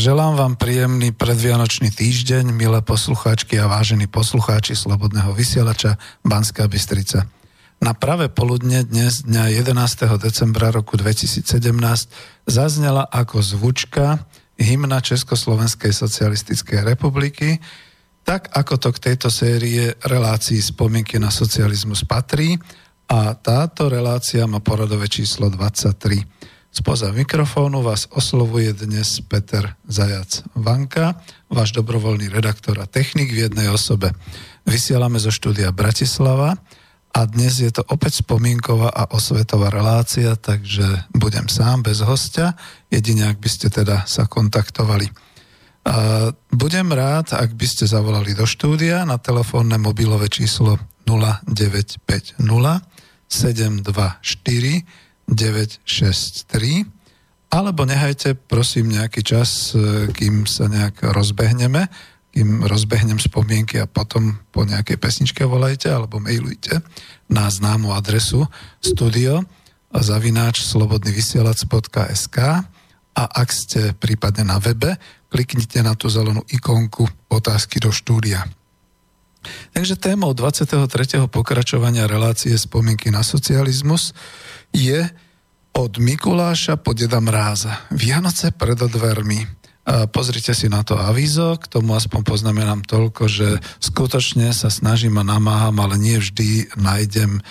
Želám vám príjemný predvianočný týždeň, milé poslucháčky a vážení poslucháči Slobodného vysielača Banská Bystrica. Na pravé poludne dnes, dňa 11. decembra roku 2017, zaznela ako zvučka hymna Československej socialistickej republiky, tak ako to k tejto série relácií spomienky na socializmus patrí a táto relácia má poradové číslo 23. Spoza mikrofónu vás oslovuje dnes Peter Zajac Vanka, váš dobrovoľný redaktor a technik v jednej osobe. Vysielame zo štúdia Bratislava a dnes je to opäť spomienková a osvetová relácia, takže budem sám bez hostia, jedine ak by ste teda sa kontaktovali. Budem rád, ak by ste zavolali do štúdia na telefónne mobilové číslo 0950 724 963 alebo nehajte prosím nejaký čas, e, kým sa nejak rozbehneme, kým rozbehnem spomienky a potom po nejakej pesničke volajte alebo mailujte na známu adresu studio zavináč slobodnyvysielac.sk a ak ste prípadne na webe, kliknite na tú zelenú ikonku otázky do štúdia. Takže témou 23. pokračovania relácie spomienky na socializmus je od Mikuláša po Deda Mráza. Vianoce pred dvermi. Pozrite si na to avízo, k tomu aspoň poznamenám toľko, že skutočne sa snažím a namáham, ale nie vždy nájdem e,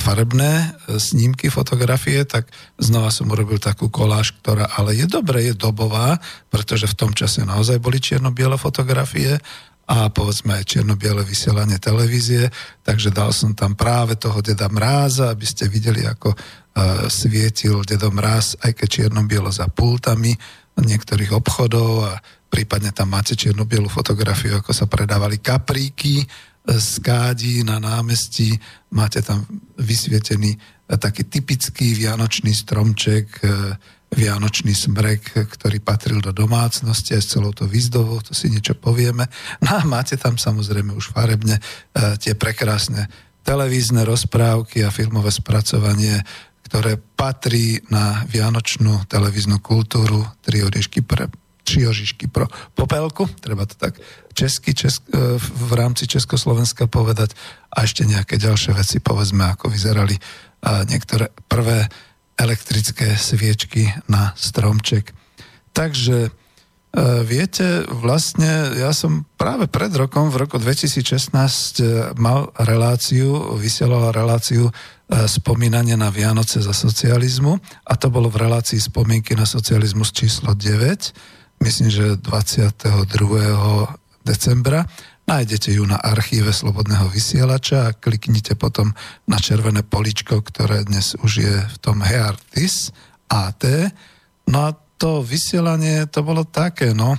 farebné e, snímky, fotografie, tak znova som urobil takú koláž, ktorá ale je dobre, je dobová, pretože v tom čase naozaj boli čierno-biele fotografie a povedzme aj čierno-biele vysielanie televízie, takže dal som tam práve toho Deda Mráza, aby ste videli, ako svietil Dedo Mraz, aj keď čierno-bielo za pultami niektorých obchodov a prípadne tam máte čierno fotografiu, ako sa predávali kapríky z kádí na námestí, máte tam vysvietený taký typický vianočný stromček, e, vianočný smrek, ktorý patril do domácnosti aj s celou to výzdovou, to si niečo povieme. No a máte tam samozrejme už farebne e, tie prekrásne televízne rozprávky a filmové spracovanie ktoré patrí na vianočnú televíznu kultúru, tri oríšky pre tri ožišky pro popelku, treba to tak česky, česk, e, v rámci Československa povedať a ešte nejaké ďalšie veci, povedzme, ako vyzerali niektoré prvé elektrické sviečky na stromček. Takže e, viete, vlastne ja som práve pred rokom, v roku 2016 e, mal reláciu, vysielala reláciu E, spomínanie na Vianoce za socializmu a to bolo v relácii spomienky na socializmus číslo 9, myslím, že 22. decembra. Nájdete ju na archíve Slobodného vysielača a kliknite potom na červené poličko, ktoré dnes už je v tom Heartis AT. No a to vysielanie, to bolo také, no,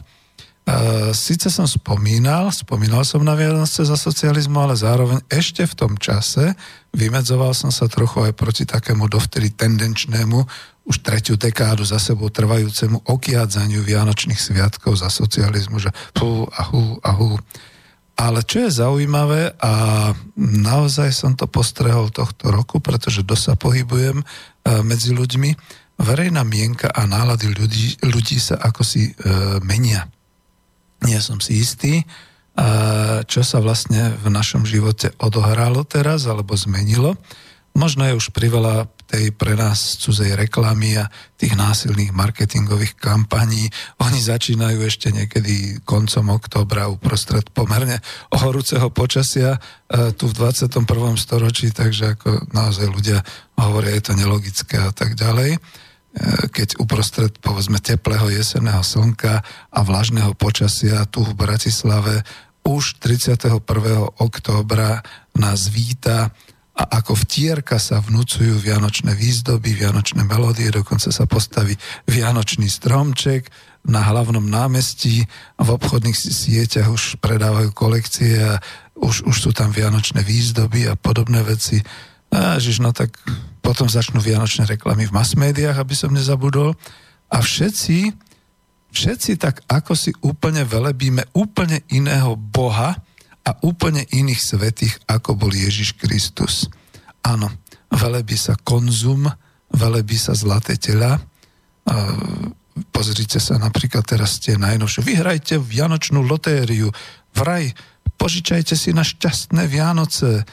Sice som spomínal, spomínal som na Vianoce za socializmu, ale zároveň ešte v tom čase vymedzoval som sa trochu aj proti takému dovtedy tendenčnému, už tretiu dekádu za sebou trvajúcemu okiadzaniu Vianočných sviatkov za socializmu, že hú a hú a hú. Ale čo je zaujímavé a naozaj som to postrehol tohto roku, pretože dosa pohybujem uh, medzi ľuďmi, verejná mienka a nálady ľudí, ľudí sa ako si uh, menia nie som si istý, čo sa vlastne v našom živote odohralo teraz alebo zmenilo. Možno je už priveľa tej pre nás cudzej reklamy a tých násilných marketingových kampaní. Oni začínajú ešte niekedy koncom oktobra uprostred pomerne horúceho počasia tu v 21. storočí, takže ako naozaj ľudia hovoria, je to nelogické a tak ďalej. E, keď uprostred povedzme teplého jesenného slnka a vlažného počasia tu v Bratislave už 31. októbra nás víta a ako vtierka sa vnúcujú vianočné výzdoby, vianočné melódie, dokonca sa postaví vianočný stromček na hlavnom námestí v obchodných sieťach už predávajú kolekcie a už, už sú tam vianočné výzdoby a podobné veci. A žiž, no tak potom začnú vianočné reklamy v mass médiách, aby som nezabudol. A všetci, všetci tak ako si úplne velebíme úplne iného Boha a úplne iných svetých, ako bol Ježiš Kristus. Áno, velebí sa konzum, velebí sa zlaté tela, pozrite sa napríklad teraz tie najnovšie. Vyhrajte Vianočnú lotériu. Vraj, požičajte si na šťastné Vianoce. E,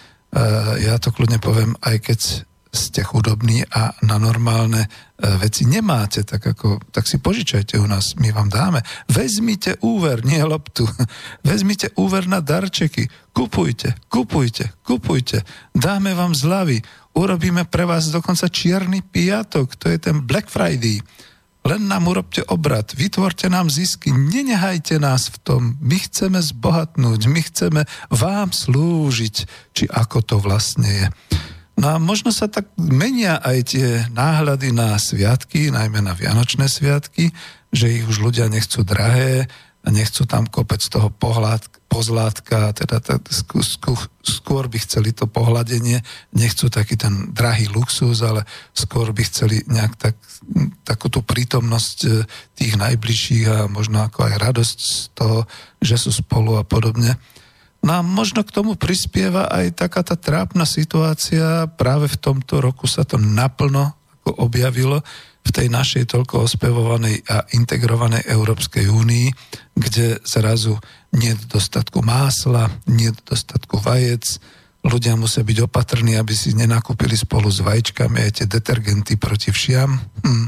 ja to kľudne poviem, aj keď ste chudobní a na normálne e, veci nemáte, tak, ako, tak si požičajte u nás, my vám dáme. Vezmite úver, nie loptu. Vezmite úver na darčeky. Kupujte, kupujte, kupujte. Dáme vám zľavy. Urobíme pre vás dokonca čierny piatok, to je ten Black Friday. Len nám urobte obrad, vytvorte nám zisky, nenehajte nás v tom. My chceme zbohatnúť, my chceme vám slúžiť, či ako to vlastne je. No a možno sa tak menia aj tie náhľady na sviatky, najmä na Vianočné sviatky, že ich už ľudia nechcú drahé, a nechcú tam kopec toho pohľad, pozlátka, teda t- skôr, by chceli to pohľadenie, nechcú taký ten drahý luxus, ale skôr by chceli nejak tak, takúto prítomnosť e, tých najbližších a možno ako aj radosť z toho, že sú spolu a podobne. No a možno k tomu prispieva aj taká tá trápna situácia, práve v tomto roku sa to naplno ako objavilo v tej našej toľko ospevovanej a integrovanej Európskej únii, kde zrazu nie je dostatku másla, nie je dostatku vajec, ľudia musia byť opatrní, aby si nenakúpili spolu s vajíčkami aj tie detergenty proti všiam. Hm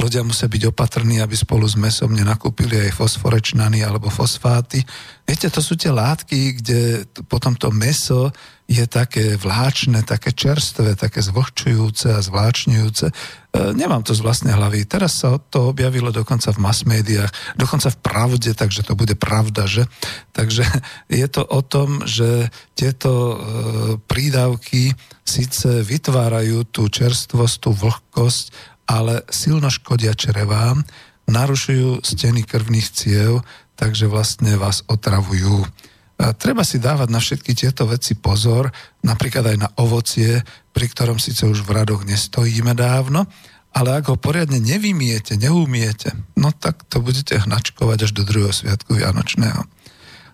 ľudia musia byť opatrní, aby spolu s mesom nenakúpili aj fosforečnany alebo fosfáty. Viete, to sú tie látky, kde potom to meso je také vláčne, také čerstvé, také zvlhčujúce a zvláčňujúce. E, nemám to z vlastnej hlavy. Teraz sa to objavilo dokonca v mass médiách, dokonca v pravde, takže to bude pravda, že? Takže je to o tom, že tieto e, prídavky síce vytvárajú tú čerstvosť, tú vlhkosť, ale silno škodia črevám, narušujú steny krvných ciev, takže vlastne vás otravujú. A treba si dávať na všetky tieto veci pozor, napríklad aj na ovocie, pri ktorom síce už v radoch nestojíme dávno, ale ak ho poriadne nevymiete, neumiete, no tak to budete hnačkovať až do druhého sviatku Vianočného.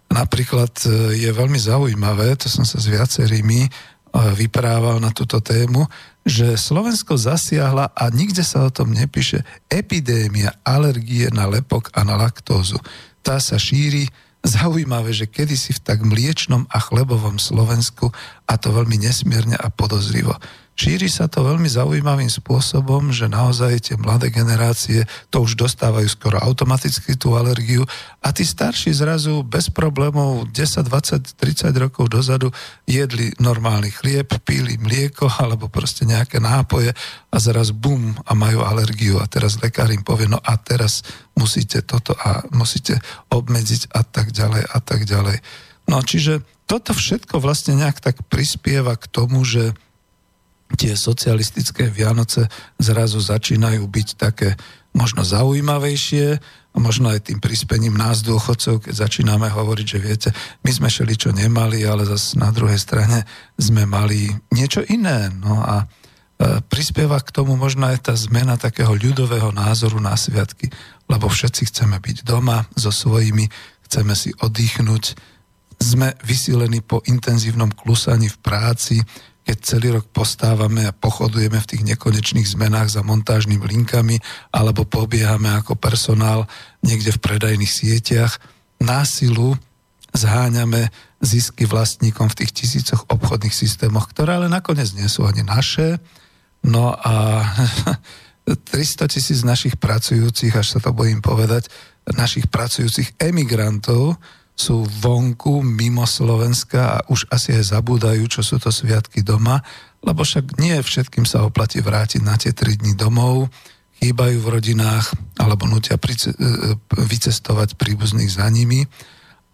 Napríklad e, je veľmi zaujímavé, to som sa s viacerými e, vyprával na túto tému, že Slovensko zasiahla a nikde sa o tom nepíše epidémia alergie na lepok a na laktózu. Tá sa šíri zaujímavé, že kedysi v tak mliečnom a chlebovom Slovensku a to veľmi nesmierne a podozrivo. Šíri sa to veľmi zaujímavým spôsobom, že naozaj tie mladé generácie to už dostávajú skoro automaticky tú alergiu a tí starší zrazu bez problémov 10, 20, 30 rokov dozadu jedli normálny chlieb, píli mlieko alebo proste nejaké nápoje a zrazu bum a majú alergiu a teraz lekár im povie, no a teraz musíte toto a musíte obmedziť a tak ďalej a tak ďalej. No čiže toto všetko vlastne nejak tak prispieva k tomu, že tie socialistické Vianoce zrazu začínajú byť také možno zaujímavejšie a možno aj tým prispením nás dôchodcov, keď začíname hovoriť, že viete, my sme šeli čo nemali, ale zase na druhej strane sme mali niečo iné. No a e, prispieva k tomu možno aj tá zmena takého ľudového názoru na sviatky, lebo všetci chceme byť doma so svojimi, chceme si oddychnúť, sme vysílení po intenzívnom klusaní v práci, keď celý rok postávame a pochodujeme v tých nekonečných zmenách za montážnymi linkami alebo pobiehame ako personál niekde v predajných sieťach, násilu zháňame zisky vlastníkom v tých tisícoch obchodných systémoch, ktoré ale nakoniec nie sú ani naše. No a 300 tisíc našich pracujúcich, až sa to bojím povedať, našich pracujúcich emigrantov, sú vonku, mimo Slovenska a už asi aj zabúdajú, čo sú to sviatky doma, lebo však nie všetkým sa oplatí vrátiť na tie 3 dní domov, chýbajú v rodinách alebo nutia e, vycestovať príbuzných za nimi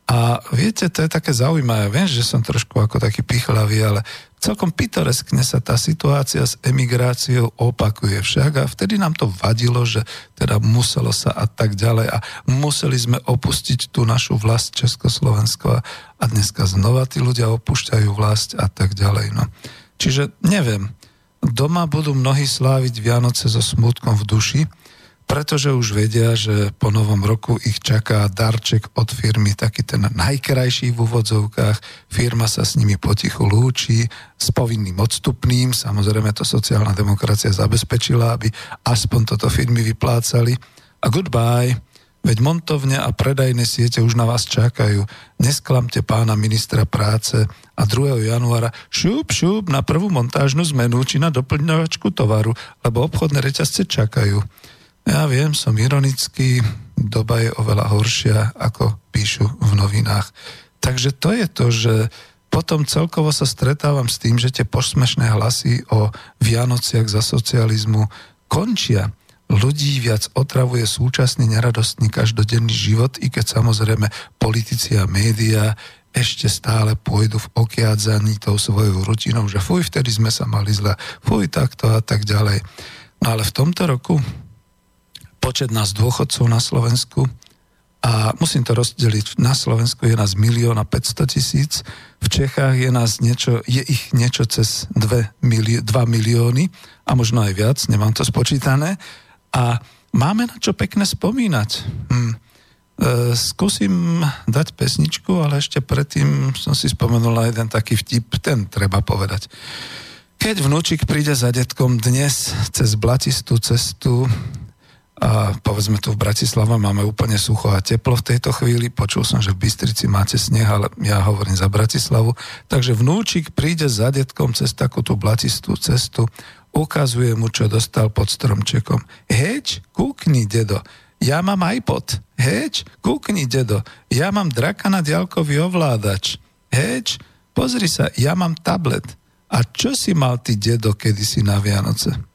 a viete, to je také zaujímavé. Viem, že som trošku ako taký pichlavý, ale celkom pitoreskne sa tá situácia s emigráciou opakuje však a vtedy nám to vadilo, že teda muselo sa a tak ďalej a museli sme opustiť tú našu vlast Československo a dneska znova tí ľudia opúšťajú vlast a tak ďalej. No. Čiže neviem, doma budú mnohí sláviť Vianoce so smutkom v duši, pretože už vedia, že po novom roku ich čaká darček od firmy, taký ten najkrajší v úvodzovkách. Firma sa s nimi potichu lúči s povinným odstupným. Samozrejme to sociálna demokracia zabezpečila, aby aspoň toto firmy vyplácali. a goodbye. Veď montovne a predajné siete už na vás čakajú. Nesklamte pána ministra práce a 2. januára šup, šup na prvú montážnu zmenu či na doplňovačku tovaru, lebo obchodné reťazce čakajú. Ja viem, som ironický, doba je oveľa horšia, ako píšu v novinách. Takže to je to, že potom celkovo sa stretávam s tým, že tie posmešné hlasy o Vianociach za socializmu končia ľudí viac otravuje súčasný neradostný každodenný život, i keď samozrejme politici a médiá ešte stále pôjdu v okiadzaní tou svojou rutinou, že fuj, vtedy sme sa mali zle, fuj, takto a tak ďalej. No ale v tomto roku počet nás dôchodcov na Slovensku a musím to rozdeliť, na Slovensku je nás milión a 500 tisíc, v Čechách je nás niečo, je ich niečo cez 2, milió, 2 milióny a možno aj viac, nemám to spočítané. A máme na čo pekne spomínať. Hm. E, skúsim dať pesničku, ale ešte predtým som si spomenul jeden taký vtip, ten treba povedať. Keď vnúčik príde za detkom dnes cez blatistú cestu a povedzme tu v Bratislava máme úplne sucho a teplo v tejto chvíli. Počul som, že v Bystrici máte sneh, ale ja hovorím za Bratislavu. Takže vnúčik príde za detkom cez takúto blatistú cestu ukazuje mu, čo dostal pod stromčekom. Heč, kúkni, dedo, ja mám iPod. Heč, kúkni, dedo, ja mám draka na diaľkový ovládač. Heč, pozri sa, ja mám tablet. A čo si mal ty, dedo, kedysi na Vianoce?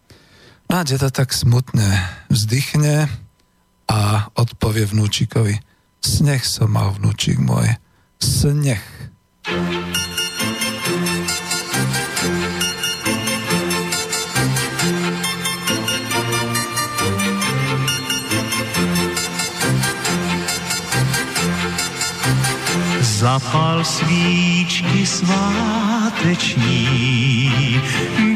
A dedo tak smutne vzdychne a odpovie vnúčikovi. Sneh som mal, vnúčik môj. Sneh. Zapal svíčky sváteční,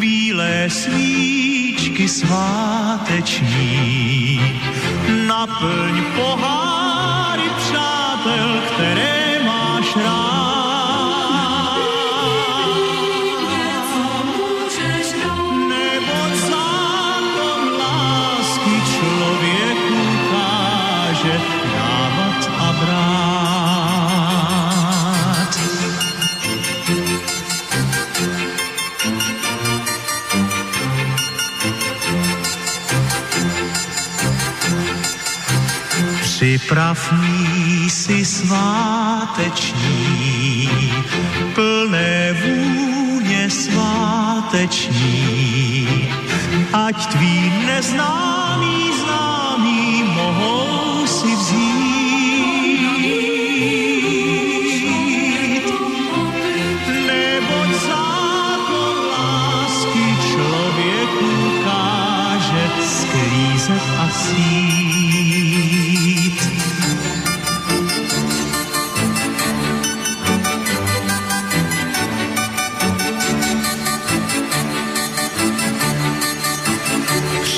bílé svíčky sváteční. Naplň poháry přátel, které máš rád. Připrav mísi sváteční, plné vůně sváteční, ať tví neznámý známý mohou si vzít.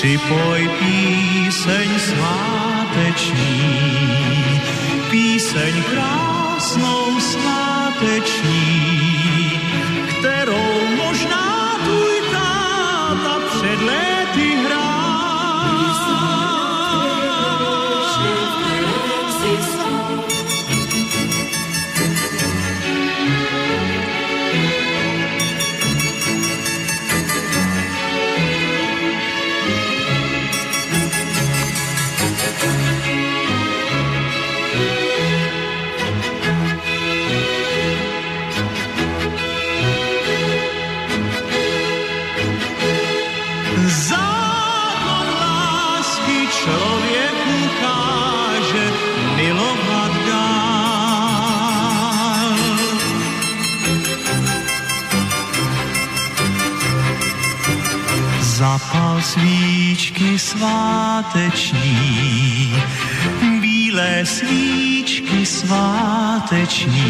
Připoj píseň sváteční, píseň krásnou sváteční, kterou svíčky sváteční, bílé svíčky sváteční.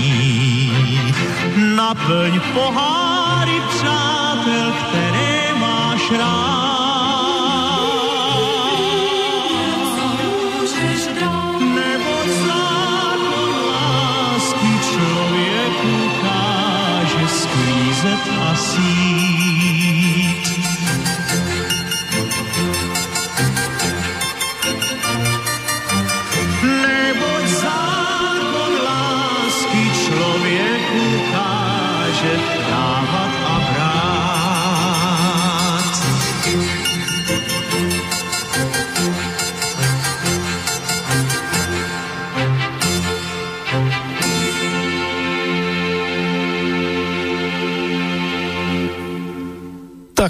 Naplň poháry přátel, které máš rád.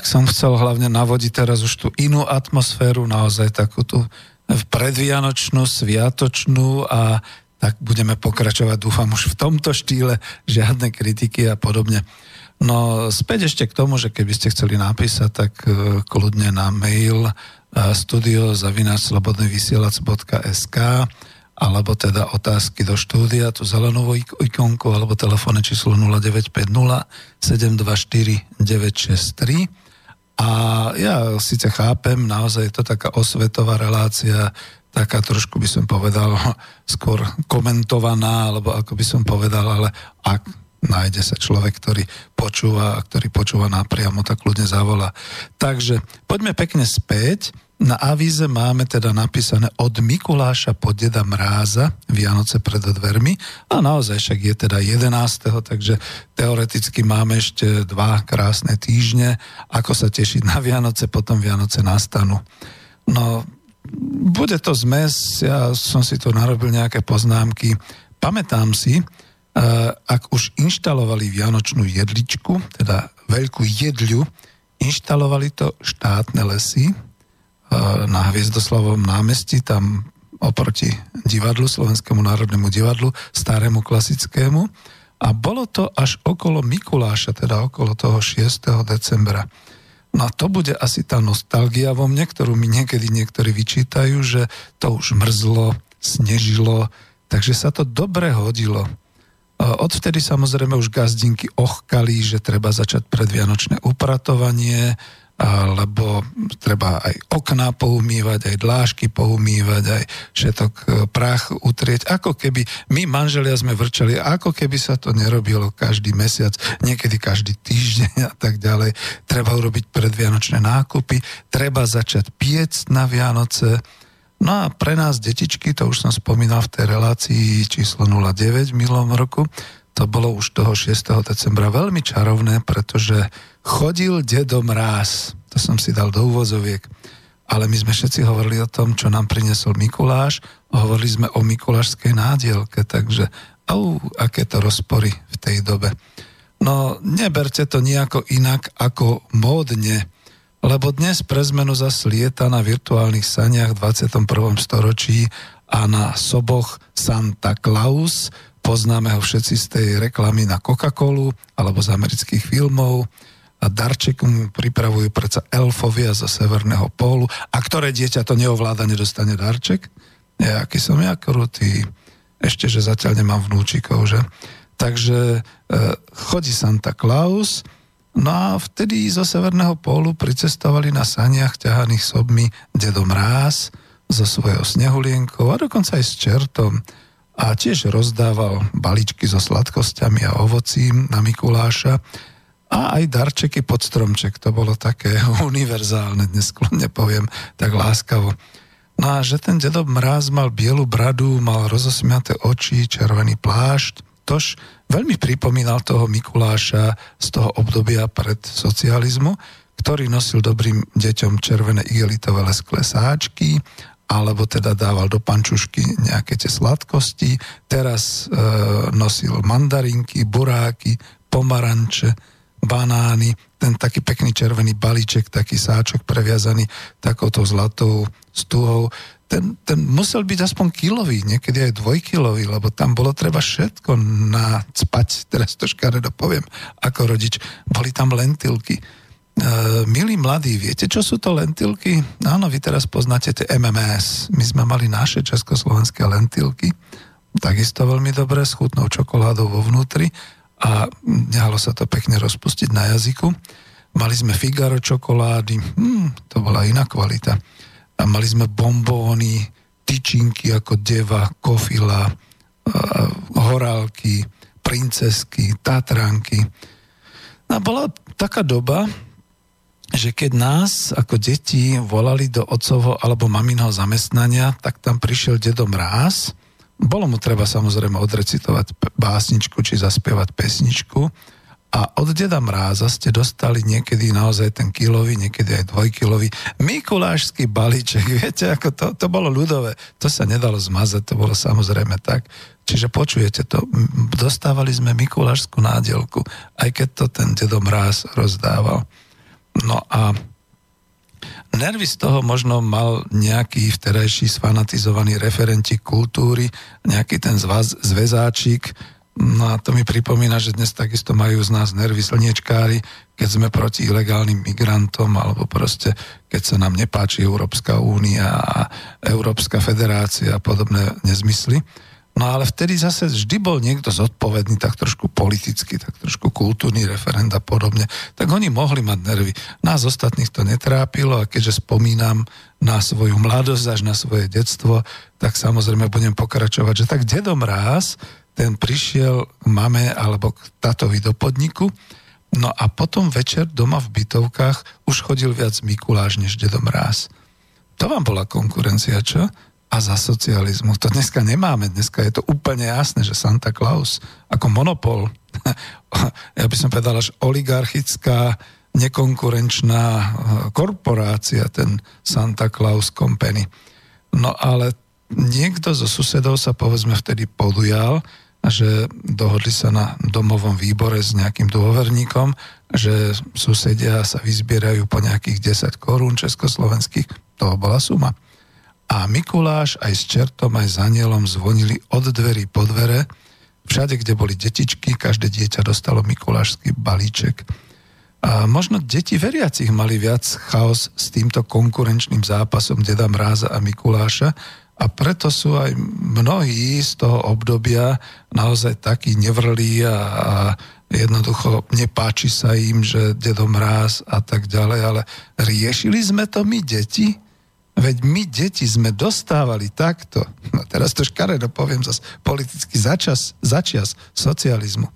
Som chcel hlavne navodiť teraz už tú inú atmosféru, naozaj takú tú predvianočnú, sviatočnú a tak budeme pokračovať, dúfam, už v tomto štýle, žiadne kritiky a podobne. No späť ešte k tomu, že keby ste chceli napísať, tak uh, kľudne na mail uh, studio.slobodnyvysielac.sk alebo teda otázky do štúdia, tú zelenú ikonku, alebo telefónne číslo 0950 724 963. A ja síce chápem, naozaj je to taká osvetová relácia, taká trošku by som povedal skôr komentovaná, alebo ako by som povedal, ale ak nájde sa človek, ktorý počúva a ktorý počúva napriamo, tak ľudne zavolá. Takže poďme pekne späť na avíze máme teda napísané od Mikuláša po Deda Mráza, Vianoce pred dvermi a naozaj však je teda 11. takže teoreticky máme ešte dva krásne týždne, ako sa tešiť na Vianoce, potom Vianoce nastanú. No, bude to zmes, ja som si tu narobil nejaké poznámky. Pamätám si, eh, ak už inštalovali Vianočnú jedličku, teda veľkú jedľu, inštalovali to štátne lesy, na Hviezdoslavom námestí, tam oproti divadlu, Slovenskému národnému divadlu, starému klasickému. A bolo to až okolo Mikuláša, teda okolo toho 6. decembra. No a to bude asi tá nostalgia vo mne, ktorú mi niekedy niektorí vyčítajú, že to už mrzlo, snežilo, takže sa to dobre hodilo. Odvtedy samozrejme už gazdinky ochkali, že treba začať predvianočné upratovanie, lebo treba aj okná poumývať, aj dlážky poumývať, aj všetok e, prach utrieť. Ako keby my manželia sme vrčali, ako keby sa to nerobilo každý mesiac, niekedy každý týždeň a tak ďalej. Treba urobiť predvianočné nákupy, treba začať piec na Vianoce. No a pre nás, detičky, to už som spomínal v tej relácii číslo 09 v milom roku, to bolo už toho 6. decembra veľmi čarovné, pretože chodil dedo mráz. To som si dal do úvozoviek. Ale my sme všetci hovorili o tom, čo nám priniesol Mikuláš. Hovorili sme o mikulášskej nádielke, takže au, aké to rozpory v tej dobe. No, neberte to nejako inak ako módne, lebo dnes pre zmenu zase lieta na virtuálnych saniach v 21. storočí a na soboch Santa Claus, poznáme ho všetci z tej reklamy na Coca-Colu alebo z amerických filmov a darček mu pripravujú predsa elfovia zo Severného pólu a ktoré dieťa to neovláda, nedostane darček? Ja, aký som ja krutý. Ešte, že zatiaľ nemám vnúčikov, že? Takže e, chodí Santa Claus, no a vtedy zo Severného pólu pricestovali na saniach ťahaných sobmi Dedo Mráz so svojou snehulienkou a dokonca aj s čertom a tiež rozdával balíčky so sladkosťami a ovocím na Mikuláša a aj darčeky pod stromček. To bolo také univerzálne, dnes kľudne poviem tak láskavo. No a že ten dedo Mráz mal bielu bradu, mal rozosmiaté oči, červený plášť, tož veľmi pripomínal toho Mikuláša z toho obdobia pred socializmu, ktorý nosil dobrým deťom červené igelitové lesklé sáčky alebo teda dával do pančušky nejaké tie sladkosti. Teraz e, nosil mandarinky, buráky, pomaranče, banány, ten taký pekný červený balíček, taký sáčok previazaný takouto zlatou stuhou. Ten, ten musel byť aspoň kilový, niekedy aj dvojkilový, lebo tam bolo treba všetko nacpať, teraz to škaredo poviem, ako rodič. Boli tam lentilky milí mladí, viete, čo sú to lentilky? Áno, vy teraz poznáte tie MMS. My sme mali naše československé lentilky, takisto veľmi dobré, s chutnou čokoládou vo vnútri a nehalo sa to pekne rozpustiť na jazyku. Mali sme Figaro čokolády, hmm, to bola iná kvalita. A mali sme bombóny, tyčinky ako deva, kofila, uh, horálky, princesky, tatranky. A bola taká doba, že keď nás ako deti volali do otcovo alebo maminho zamestnania, tak tam prišiel dedo Mráz. Bolo mu treba samozrejme odrecitovať básničku či zaspievať pesničku. A od deda Mráza ste dostali niekedy naozaj ten kilový, niekedy aj dvojkilový mikulášsky balíček. Viete, ako to, to bolo ľudové. To sa nedalo zmazať, to bolo samozrejme tak. Čiže počujete to, dostávali sme mikulášskú nádielku, aj keď to ten dedo Mráz rozdával. No a nervy z toho možno mal nejaký vterajší sfanatizovaný referenti kultúry, nejaký ten zvaz, zväzáčik, No a to mi pripomína, že dnes takisto majú z nás nervy slniečkári, keď sme proti ilegálnym migrantom, alebo proste, keď sa nám nepáči Európska únia a Európska federácia a podobné nezmysly. No ale vtedy zase vždy bol niekto zodpovedný, tak trošku politicky, tak trošku kultúrny referent a podobne. Tak oni mohli mať nervy. Nás ostatných to netrápilo a keďže spomínam na svoju mladosť až na svoje detstvo, tak samozrejme budem pokračovať, že tak dedom ráz ten prišiel k mame alebo k tatovi do podniku, no a potom večer doma v bytovkách už chodil viac Mikuláš než Dedo Mráz. To vám bola konkurencia, čo? A za socializmu. To dneska nemáme, dneska je to úplne jasné, že Santa Claus ako monopol, ja by som povedal až oligarchická, nekonkurenčná eh, korporácia, ten Santa Claus Company. No ale niekto zo susedov sa povedzme vtedy podujal, že dohodli sa na domovom výbore s nejakým dôverníkom, že susedia sa vyzbierajú po nejakých 10 korún československých. To bola suma. A Mikuláš aj s čertom, aj s anielom zvonili od dverí po dvere. Všade, kde boli detičky, každé dieťa dostalo Mikulášsky balíček. A možno deti veriacich mali viac chaos s týmto konkurenčným zápasom Deda Mráza a Mikuláša a preto sú aj mnohí z toho obdobia naozaj takí nevrlí a, a jednoducho nepáči sa im, že Dedo Mráz a tak ďalej, ale riešili sme to my, deti? Veď my, deti, sme dostávali takto, no teraz to škaredo poviem zase, politicky začas, začias socializmu,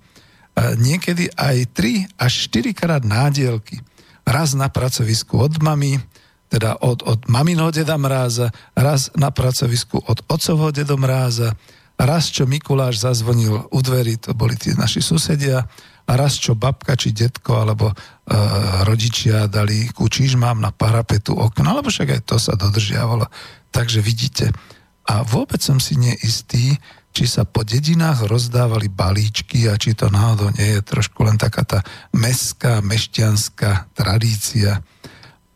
niekedy aj 3 až 4 krát nádielky. Raz na pracovisku od mami, teda od, od maminho deda Mráza, raz na pracovisku od otcovho deda Mráza, raz čo Mikuláš zazvonil u dverí, to boli tí naši susedia, a raz čo babka či detko alebo e, rodičia dali ku čižmám na parapetu okna, alebo však aj to sa dodržiavalo. Takže vidíte. A vôbec som si neistý, či sa po dedinách rozdávali balíčky a či to náhodou nie je trošku len taká tá mestská, mešťanská tradícia.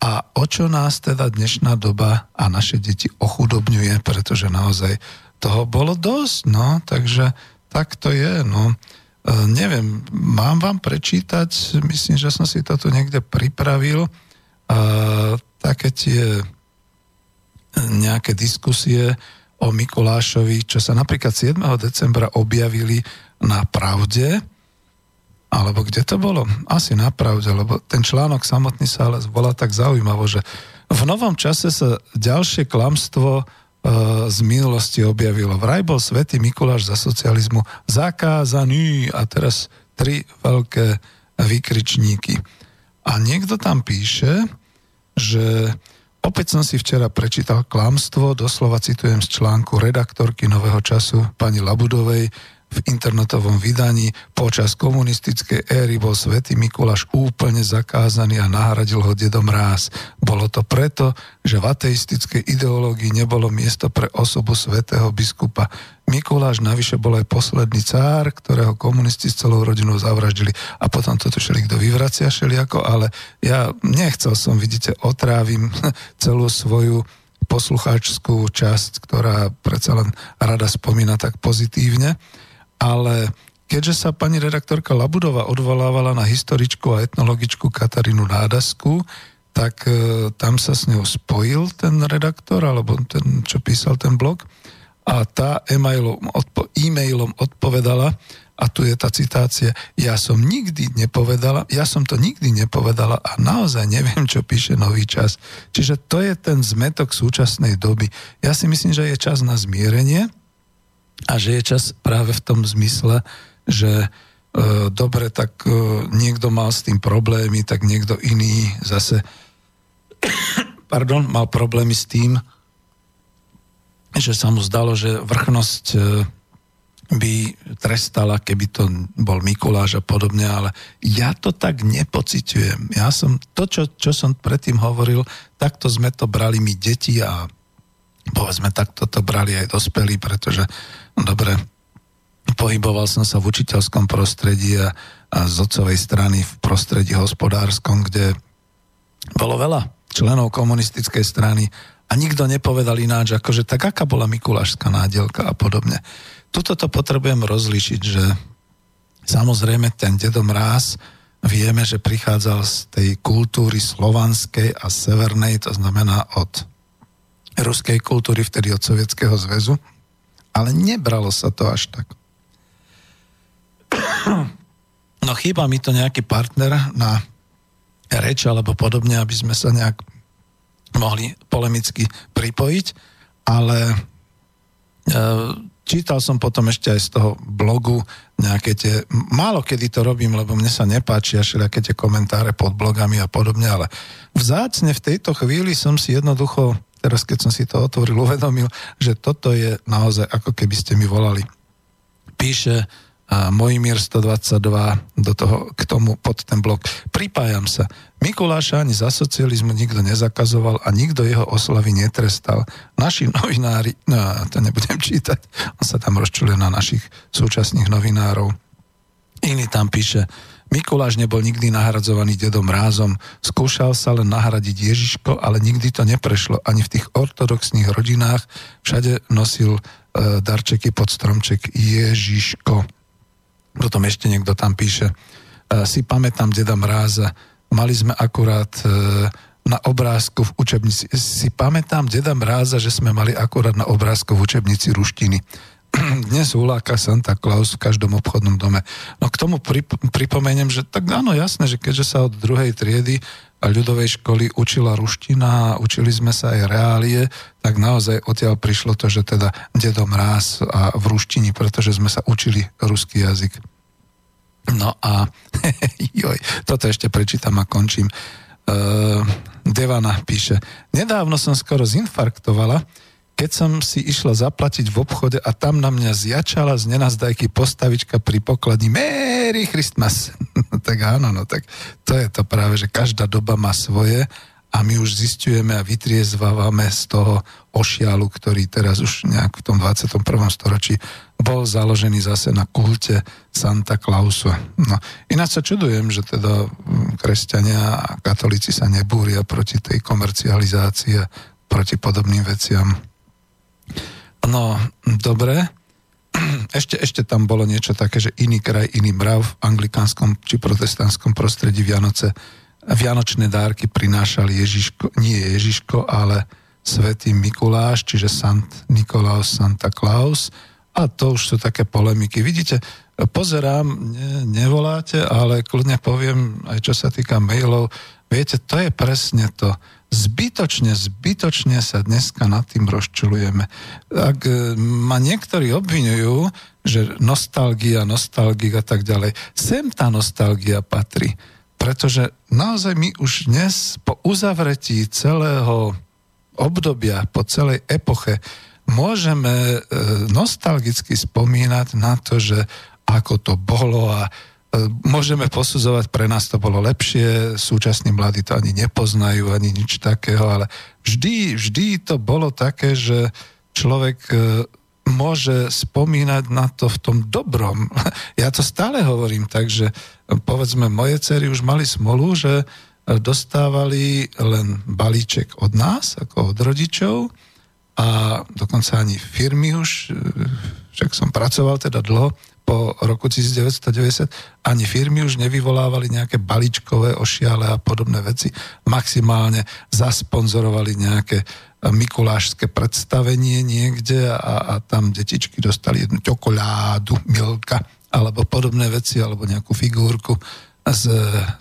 A o čo nás teda dnešná doba a naše deti ochudobňuje, pretože naozaj toho bolo dosť, no, takže tak to je, no. E, neviem, mám vám prečítať, myslím, že som si to tu niekde pripravil, a také tie nejaké diskusie o Mikulášovi, čo sa napríklad 7. decembra objavili na Pravde, alebo kde to bolo? Asi na Pravde, lebo ten článok samotný sa ale volá tak zaujímavo, že v novom čase sa ďalšie klamstvo E, z minulosti objavilo. Vraj bol svätý Mikuláš za socializmu zakázaný a teraz tri veľké vykričníky. A niekto tam píše, že opäť som si včera prečítal klamstvo, doslova citujem z článku redaktorky Nového času pani Labudovej, v internetovom vydaní. Počas komunistickej éry bol svätý Mikuláš úplne zakázaný a nahradil ho dedom Mráz. Bolo to preto, že v ateistickej ideológii nebolo miesto pre osobu svätého biskupa. Mikuláš navyše bol aj posledný cár, ktorého komunisti s celou rodinou zavraždili. A potom toto šeli kto vyvracia šeliako, ale ja nechcel som, vidíte, otrávim celú svoju poslucháčskú časť, ktorá predsa len rada spomína tak pozitívne ale keďže sa pani redaktorka Labudova odvolávala na historičku a etnologičku Katarínu Nádasku, tak e, tam sa s ňou spojil ten redaktor, alebo ten, čo písal ten blog, a tá e-mailom, odpo- e-mailom odpovedala, a tu je tá citácia, ja som nikdy nepovedala, ja som to nikdy nepovedala a naozaj neviem, čo píše nový čas. Čiže to je ten zmetok súčasnej doby. Ja si myslím, že je čas na zmierenie, a že je čas práve v tom zmysle, že e, dobre, tak e, niekto mal s tým problémy, tak niekto iný zase pardon, mal problémy s tým, že sa mu zdalo, že vrchnosť e, by trestala, keby to bol Mikuláš a podobne, ale ja to tak nepociťujem. Ja som, to, čo, čo som predtým hovoril, takto sme to brali my deti a povedzme, takto to brali aj dospelí, pretože Dobre, pohyboval som sa v učiteľskom prostredí a, a z otcovej strany v prostredí hospodárskom, kde bolo veľa členov komunistickej strany a nikto nepovedal ináč, akože tak aká bola Mikulášská nádielka a podobne. Tuto to potrebujem rozlišiť, že samozrejme ten Dedo Mráz vieme, že prichádzal z tej kultúry slovanskej a severnej, to znamená od ruskej kultúry, vtedy od Sovietskeho zväzu, ale nebralo sa to až tak. No chýba mi to nejaký partner na reč alebo podobne, aby sme sa nejak mohli polemicky pripojiť, ale e, čítal som potom ešte aj z toho blogu nejaké tie, málo kedy to robím, lebo mne sa nepáčia všelijaké tie komentáre pod blogami a podobne, ale vzácne v tejto chvíli som si jednoducho, teraz keď som si to otvoril, uvedomil, že toto je naozaj ako keby ste mi volali. Píše a Mojimír 122 do toho, k tomu pod ten blok. Pripájam sa. Mikuláša ani za socializmu nikto nezakazoval a nikto jeho oslavy netrestal. Naši novinári, no to nebudem čítať, on sa tam rozčulil na našich súčasných novinárov. Iný tam píše, Mikuláš nebol nikdy nahradzovaný dedom rázom, skúšal sa len nahradiť Ježiško, ale nikdy to neprešlo. Ani v tých ortodoxných rodinách všade nosil e, darčeky pod stromček Ježiško. Potom ešte niekto tam píše, e, si pamätám Deda Mráza, mali sme akurát e, na obrázku v učebnici, si pamätám Deda Mráza, že sme mali akurát na obrázku v učebnici ruštiny. Dnes huláka Santa Claus v každom obchodnom dome. No k tomu prip- pripomeniem, že tak áno, jasné, že keďže sa od druhej triedy ľudovej školy učila ruština, učili sme sa aj reálie, tak naozaj odtiaľ prišlo to, že teda dedom ráz a v ruštini, pretože sme sa učili ruský jazyk. No a joj, toto ešte prečítam a končím. Uh, Devana píše, nedávno som skoro zinfarktovala, keď som si išla zaplatiť v obchode a tam na mňa zjačala z nenazdajky postavička pri pokladni Merry Christmas. tak áno, no tak to je to práve, že každá doba má svoje a my už zistujeme a vytriezvávame z toho ošialu, ktorý teraz už nejak v tom 21. storočí bol založený zase na kulte Santa Clausu. No, ináč sa čudujem, že teda mm, kresťania a katolíci sa nebúria proti tej komercializácii a proti podobným veciam. No, dobre. Ešte, ešte tam bolo niečo také, že iný kraj, iný mrav v anglikánskom či protestantskom prostredí Vianoce. Vianočné dárky prinášali Ježiško, nie Ježiško, ale Svetý Mikuláš, čiže Sant Nikolaus, Santa Claus. A to už sú také polemiky. Vidíte, pozerám, ne, nevoláte, ale kľudne poviem, aj čo sa týka mailov, viete, to je presne to zbytočne, zbytočne sa dneska nad tým rozčulujeme. Ak e, ma niektorí obvinujú, že nostalgia, nostalgik a tak ďalej, sem tá nostalgia patrí. Pretože naozaj my už dnes po uzavretí celého obdobia, po celej epoche, môžeme e, nostalgicky spomínať na to, že ako to bolo a môžeme posudzovať, pre nás to bolo lepšie, súčasní mladí to ani nepoznajú, ani nič takého, ale vždy, vždy to bolo také, že človek e, môže spomínať na to v tom dobrom. Ja to stále hovorím tak, že povedzme, moje cery už mali smolu, že dostávali len balíček od nás, ako od rodičov a dokonca ani firmy už, e, však som pracoval teda dlho, po roku 1990 ani firmy už nevyvolávali nejaké balíčkové ošiale a podobné veci. Maximálne zasponzorovali nejaké mikulášské predstavenie niekde a, a tam detičky dostali jednu čokoládu, milka alebo podobné veci, alebo nejakú figurku z,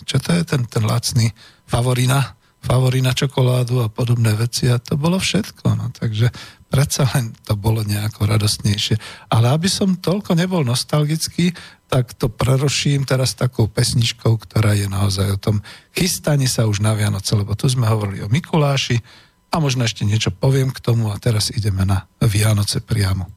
čo to je ten, ten lacný favorina, favorina čokoládu a podobné veci a to bolo všetko. No. Takže predsa len to bolo nejako radostnejšie. Ale aby som toľko nebol nostalgický, tak to preroším teraz takou pesničkou, ktorá je naozaj o tom chystaní sa už na Vianoce, lebo tu sme hovorili o Mikuláši a možno ešte niečo poviem k tomu a teraz ideme na Vianoce priamo.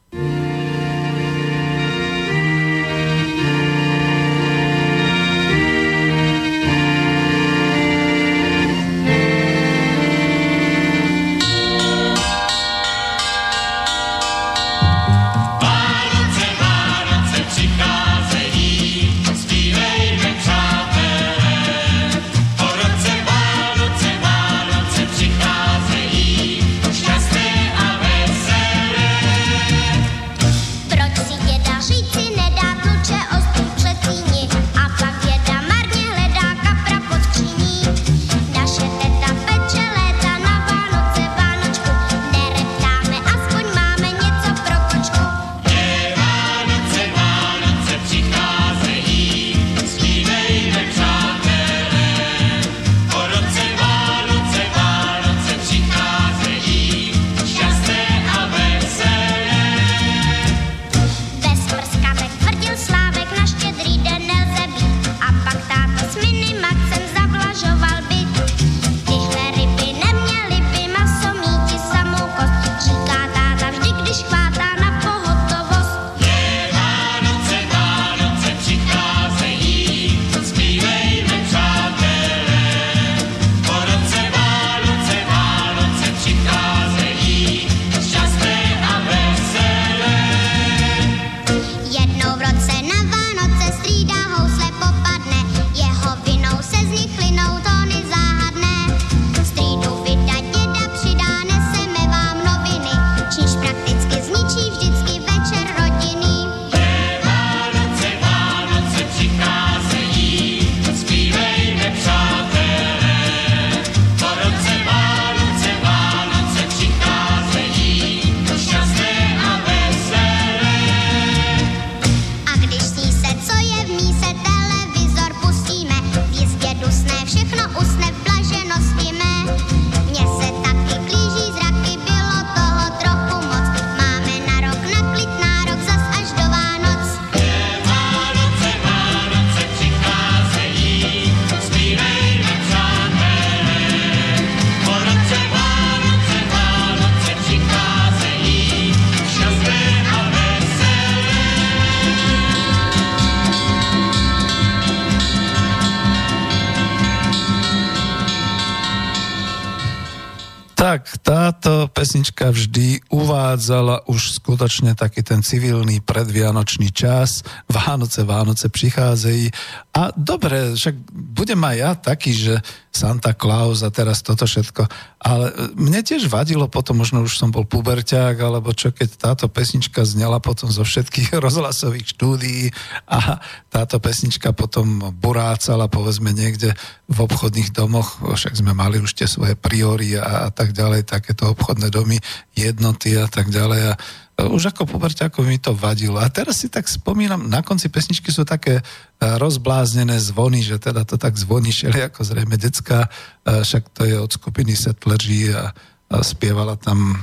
Pesnička vždy uvádzala už skutočne taký ten civilný predvianočný čas. Vánoce, Vánoce pricházejí. A dobre, však budem aj ja taký, že Santa Claus a teraz toto všetko. Ale mne tiež vadilo potom, možno už som bol puberťák, alebo čo, keď táto pesnička znela potom zo všetkých rozhlasových štúdií a táto pesnička potom burácala, povedzme, niekde v obchodných domoch, však sme mali už tie svoje priory a, a tak tak ďalej, takéto obchodné domy, jednoty a tak ďalej. A už ako puberťáko mi to vadilo. A teraz si tak spomínam, na konci pesničky sú také e, rozbláznené zvony, že teda to tak zvoní šeli ako zrejme decka, e, však to je od skupiny Settlergy a, a spievala tam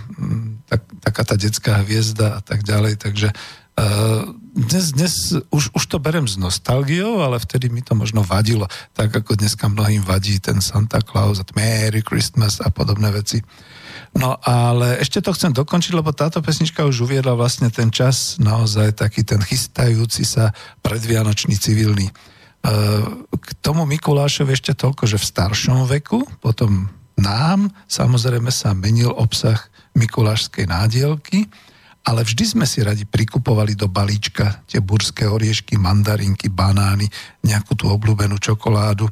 tak, taká tá detská hviezda a tak ďalej, takže dnes, dnes už, už to berem s nostalgiou, ale vtedy mi to možno vadilo, tak ako dneska mnohým vadí ten Santa Claus Merry Christmas a podobné veci. No ale ešte to chcem dokončiť, lebo táto pesnička už uviedla vlastne ten čas, naozaj taký ten chystajúci sa predvianočný civilný. E, k tomu Mikulášovi ešte toľko, že v staršom veku, potom nám samozrejme sa menil obsah mikulášskej nádielky, ale vždy sme si radi prikupovali do balíčka tie burské oriešky, mandarinky, banány, nejakú tú obľúbenú čokoládu.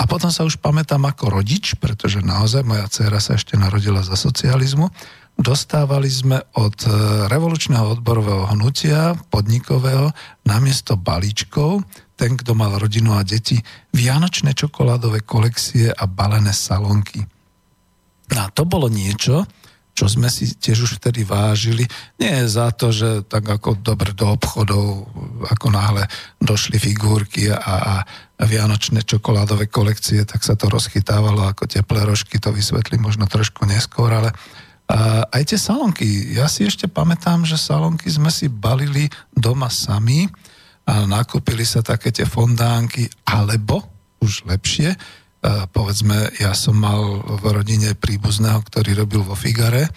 A potom sa už pamätám ako rodič, pretože naozaj moja dcéra sa ešte narodila za socializmu, dostávali sme od e, revolučného odborového hnutia podnikového namiesto balíčkov, ten, kto mal rodinu a deti, vianočné čokoládové kolekcie a balené salonky. No a to bolo niečo, čo sme si tiež už vtedy vážili. Nie za to, že tak ako dobre do obchodov, ako náhle došli figurky a, a vianočné čokoládové kolekcie, tak sa to rozchytávalo ako teplé rožky, to vysvetlím možno trošku neskôr, ale a aj tie salonky. Ja si ešte pamätám, že salonky sme si balili doma sami a nakúpili sa také tie fondánky, alebo už lepšie, povedzme, ja som mal v rodine príbuzného, ktorý robil vo Figare,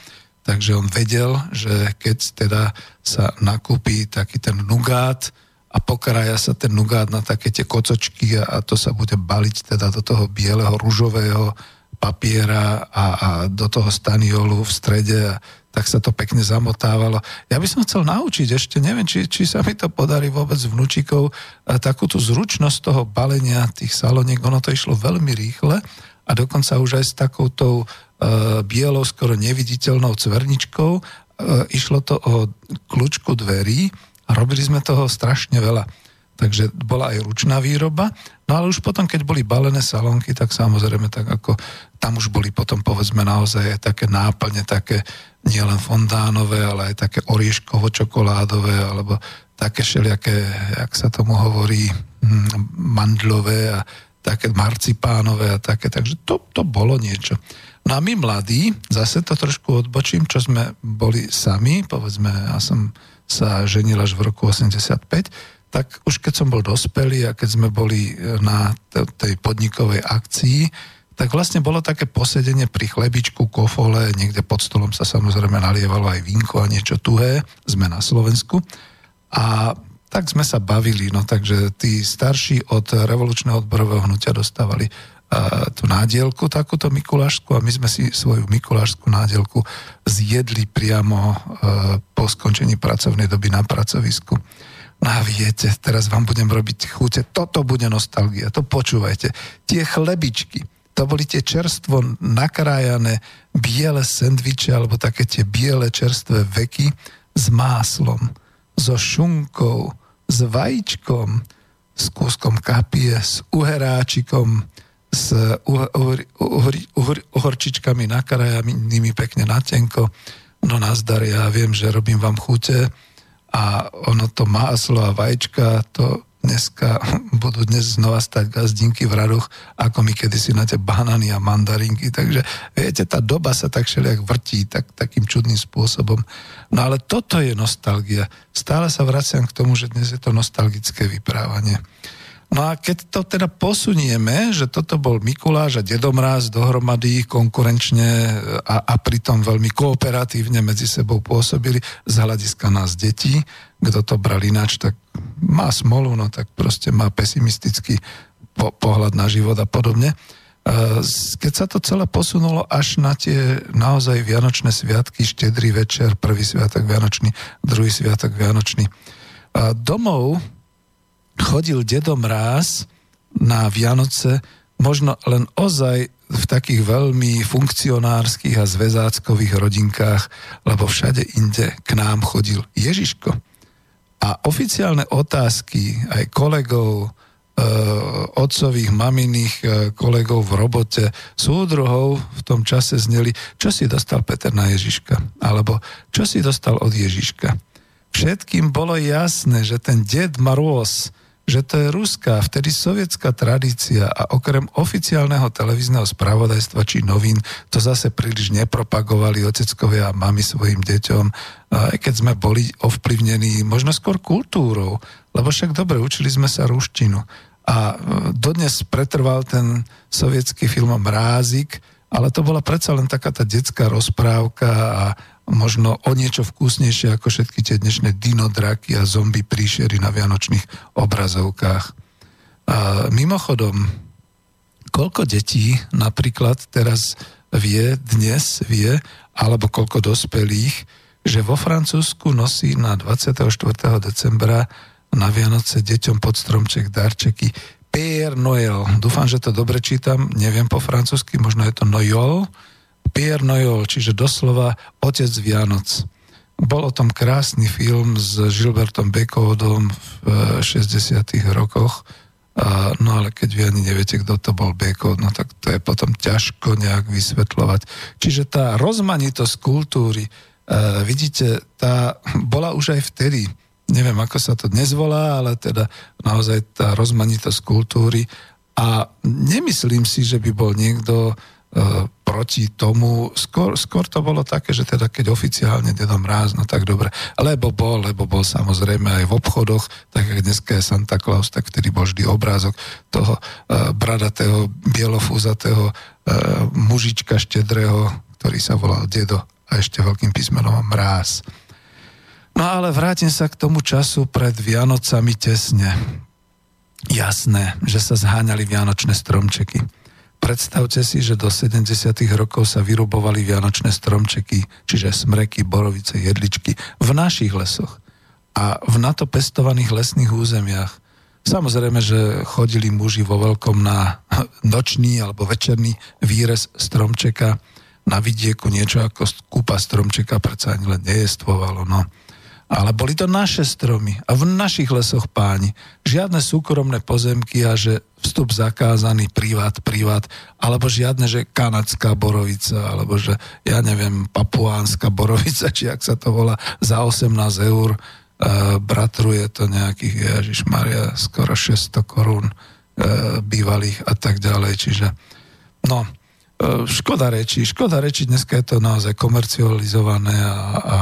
takže on vedel, že keď teda sa nakúpi taký ten nugát a pokraja sa ten nugát na také tie kocočky a, a to sa bude baliť teda do toho bieleho, rúžového papiera a, a do toho staniolu v strede a tak sa to pekne zamotávalo. Ja by som chcel naučiť ešte, neviem, či, či sa mi to podarí vôbec vnúčikov, takú tú zručnosť toho balenia tých saloniek, ono to išlo veľmi rýchle a dokonca už aj s takoutou uh, bielou, skoro neviditeľnou cverničkou uh, išlo to o kľúčku dverí a robili sme toho strašne veľa. Takže bola aj ručná výroba, no ale už potom, keď boli balené salónky, tak samozrejme, tak ako tam už boli potom povedzme naozaj také náplne, také nielen fondánové, ale aj také orieškovo-čokoládové, alebo také všelijaké, jak sa tomu hovorí, hm, mandlové a také marcipánové a také, takže to, to bolo niečo. No a my mladí, zase to trošku odbočím, čo sme boli sami, povedzme, ja som sa ženil až v roku 85, tak už keď som bol dospelý a keď sme boli na tej podnikovej akcii, tak vlastne bolo také posedenie pri chlebičku, kofole, niekde pod stolom sa samozrejme nalievalo aj vínko a niečo tuhé, sme na Slovensku. A tak sme sa bavili, no takže tí starší od revolučného odborového hnutia dostávali uh, tú nádielku, takúto Mikulášsku a my sme si svoju Mikulášskú nádielku zjedli priamo uh, po skončení pracovnej doby na pracovisku. A viete, teraz vám budem robiť chute, toto bude nostalgia, to počúvajte. Tie chlebičky, to boli tie čerstvo nakrájané biele sendviče alebo také tie biele čerstvé veky s máslom, so šunkou, s vajíčkom, s kúskom kapie, s uheráčikom, s uhorčičkami nakrájanými pekne na tenko. No nazdar, ja viem, že robím vám chute a ono to máslo a vajíčka, to dneska budú dnes znova stať gazdinky v radoch, ako my kedysi na tie banány a mandarinky. Takže viete, tá doba sa tak všelijak vrtí tak, takým čudným spôsobom. No ale toto je nostalgia. Stále sa vraciam k tomu, že dnes je to nostalgické vyprávanie. No a keď to teda posunieme, že toto bol Mikuláš a Dedomráz dohromady konkurenčne a, a pritom veľmi kooperatívne medzi sebou pôsobili z hľadiska nás detí, kto to bral ináč, tak má smolu, no tak proste má pesimistický po, pohľad na život a podobne. keď sa to celé posunulo až na tie naozaj vianočné sviatky, štedrý večer, prvý sviatok vianočný, druhý sviatok vianočný, domov chodil dedo Mráz na Vianoce možno len ozaj v takých veľmi funkcionárskych a zväzáckových rodinkách, lebo všade inde k nám chodil Ježiško. A oficiálne otázky aj kolegov, Eh, otcových, maminých eh, kolegov v robote, súdruhov v tom čase zneli, čo si dostal Peter na Ježiška, alebo čo si dostal od Ježiška. Všetkým bolo jasné, že ten ded Marôz, že to je ruská, vtedy sovietská tradícia a okrem oficiálneho televízneho spravodajstva či novín to zase príliš nepropagovali oteckovia a mami svojim deťom, aj keď sme boli ovplyvnení možno skôr kultúrou, lebo však dobre, učili sme sa ruštinu. A e, dodnes pretrval ten sovietský film Mrázik, ale to bola predsa len taká tá detská rozprávka a možno o niečo vkusnejšie ako všetky tie dnešné dinodraky a zombie príšery na vianočných obrazovkách. A mimochodom, koľko detí napríklad teraz vie, dnes vie, alebo koľko dospelých, že vo Francúzsku nosí na 24. decembra na Vianoce deťom pod stromček darčeky Père Noël. Dúfam, že to dobre čítam, neviem po francúzsky, možno je to Noël. Père Noël, čiže doslova Otec Vianoc. Bol o tom krásny film s Gilbertom Bekovodom v 60 eh, rokoch. No ale keď vy ani neviete, kto to bol Bekov, no tak to je potom ťažko nejak vysvetľovať. Čiže tá rozmanitosť kultúry, e, vidíte, tá bola už aj vtedy neviem, ako sa to dnes volá, ale teda naozaj tá rozmanitosť kultúry a nemyslím si, že by bol niekto proti tomu. Skôr, skôr to bolo také, že teda keď oficiálne Dedo Mráz, no tak dobre. Lebo bol, lebo bol samozrejme aj v obchodoch, tak ako dneska je Santa Claus, tak vtedy bol vždy obrázok toho uh, bradatého, bielofúzatého uh, mužička štedrého, ktorý sa volal Dedo a ešte veľkým písmenom Mráz. No ale vrátim sa k tomu času pred Vianocami tesne. Jasné, že sa zháňali vianočné stromčeky. Predstavte si, že do 70. rokov sa vyrubovali vianočné stromčeky, čiže smreky, borovice, jedličky v našich lesoch a v nato pestovaných lesných územiach. Samozrejme, že chodili muži vo veľkom na nočný alebo večerný výrez stromčeka, na vidieku niečo ako kúpa stromčeka predsa ani len nejestvovalo. No. Ale boli to naše stromy a v našich lesoch páni. Žiadne súkromné pozemky a že vstup zakázaný, privát, privát, alebo žiadne, že kanadská borovica, alebo že, ja neviem, papuánska borovica, či ak sa to volá, za 18 eur. E, bratru je to nejakých, Ježiš Maria, skoro 600 korún e, bývalých a tak ďalej. Čiže, no, e, škoda reči, škoda reči, dneska je to naozaj komercializované a, a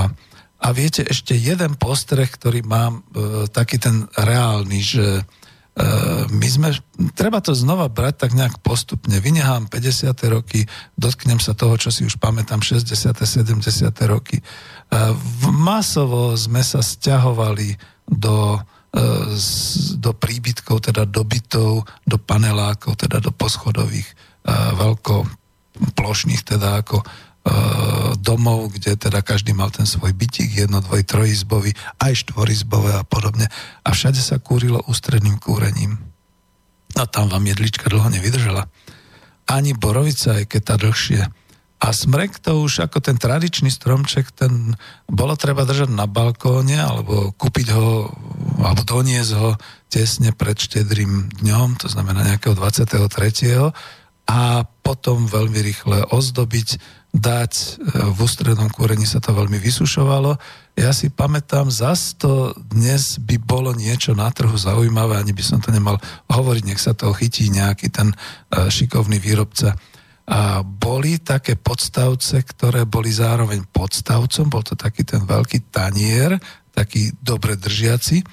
a viete, ešte jeden postreh, ktorý mám, e, taký ten reálny, že e, my sme, treba to znova brať tak nejak postupne. Vynehám 50. roky, dotknem sa toho, čo si už pamätám, 60. 70. roky. E, masovo sme sa stiahovali do, e, do príbytkov, teda do bytov, do panelákov, teda do poschodových, e, veľko plošných, teda ako domov, kde teda každý mal ten svoj bytík, jedno, dvoj, trojizbový, aj štvorizbové a podobne. A všade sa kúrilo ústredným kúrením. A tam vám jedlička dlho nevydržala. Ani borovica, aj keď tá dlhšie. A smrek to už ako ten tradičný stromček, ten bolo treba držať na balkóne, alebo kúpiť ho, alebo doniesť ho tesne pred štedrým dňom, to znamená nejakého 23. a potom veľmi rýchle ozdobiť dať. E, v ústrednom kúrení sa to veľmi vysušovalo. Ja si pamätám, zas to dnes by bolo niečo na trhu zaujímavé, ani by som to nemal hovoriť, nech sa toho chytí nejaký ten e, šikovný výrobca. A boli také podstavce, ktoré boli zároveň podstavcom, bol to taký ten veľký tanier, taký dobre držiaci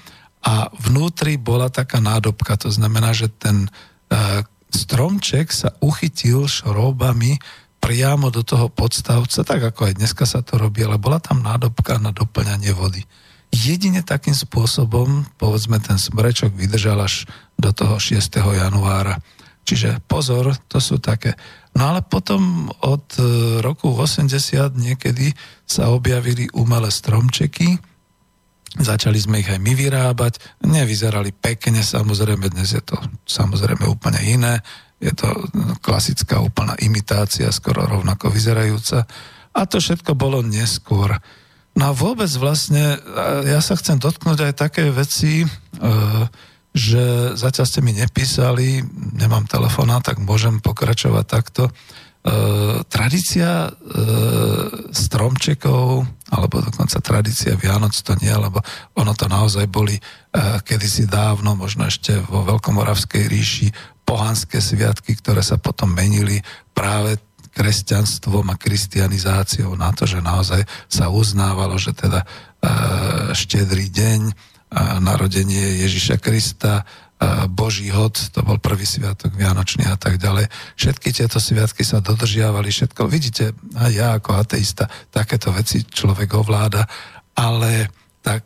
a vnútri bola taká nádobka, to znamená, že ten uh, stromček sa uchytil šrobami priamo do toho podstavca, tak ako aj dneska sa to robí, ale bola tam nádobka na doplňanie vody. Jedine takým spôsobom, povedzme, ten smrečok vydržal až do toho 6. januára. Čiže pozor, to sú také. No ale potom od e, roku 80 niekedy sa objavili umelé stromčeky, začali sme ich aj my vyrábať, nevyzerali pekne, samozrejme, dnes je to samozrejme úplne iné, je to klasická úplná imitácia, skoro rovnako vyzerajúca a to všetko bolo neskôr. No a vôbec vlastne, ja sa chcem dotknúť aj také veci, e, že zatiaľ ste mi nepísali, nemám telefóna, tak môžem pokračovať takto. E, tradícia e, stromčekov, alebo dokonca tradícia Vianoc to nie, lebo ono to naozaj boli e, kedysi dávno, možno ešte vo Veľkomoravskej ríši, pohanské sviatky, ktoré sa potom menili práve kresťanstvom a kristianizáciou na to, že naozaj sa uznávalo, že teda e, štedrý deň narodenie Ježiša Krista, Boží hod, to bol prvý sviatok Vianočný a tak ďalej. Všetky tieto sviatky sa dodržiavali, všetko. Vidíte, aj ja ako ateista takéto veci človek ovláda, ale tá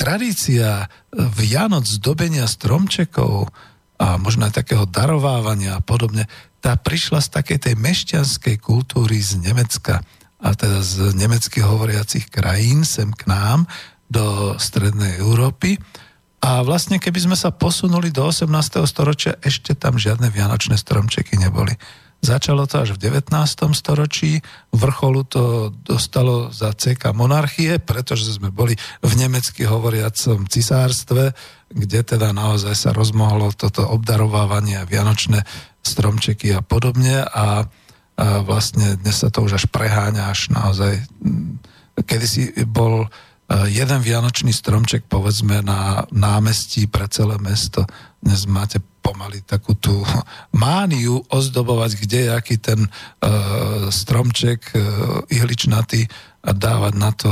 tradícia Vianoc zdobenia stromčekov a možno aj takého darovávania a podobne, tá prišla z takej tej mešťanskej kultúry z Nemecka a teda z nemecky hovoriacich krajín sem k nám do strednej Európy. A vlastne keby sme sa posunuli do 18. storočia, ešte tam žiadne vianočné stromčeky neboli. Začalo to až v 19. storočí, vrcholu to dostalo za CK monarchie, pretože sme boli v nemecky hovoriacom cisárstve, kde teda naozaj sa rozmohlo toto obdarovávanie, vianočné stromčeky a podobne a, a vlastne dnes sa to už až preháňa, až naozaj, kedysi bol jeden vianočný stromček povedzme na námestí pre celé mesto. Dnes máte pomaly takú tú mániu ozdobovať, kde je aký ten uh, stromček uh, ihličnatý a dávať na to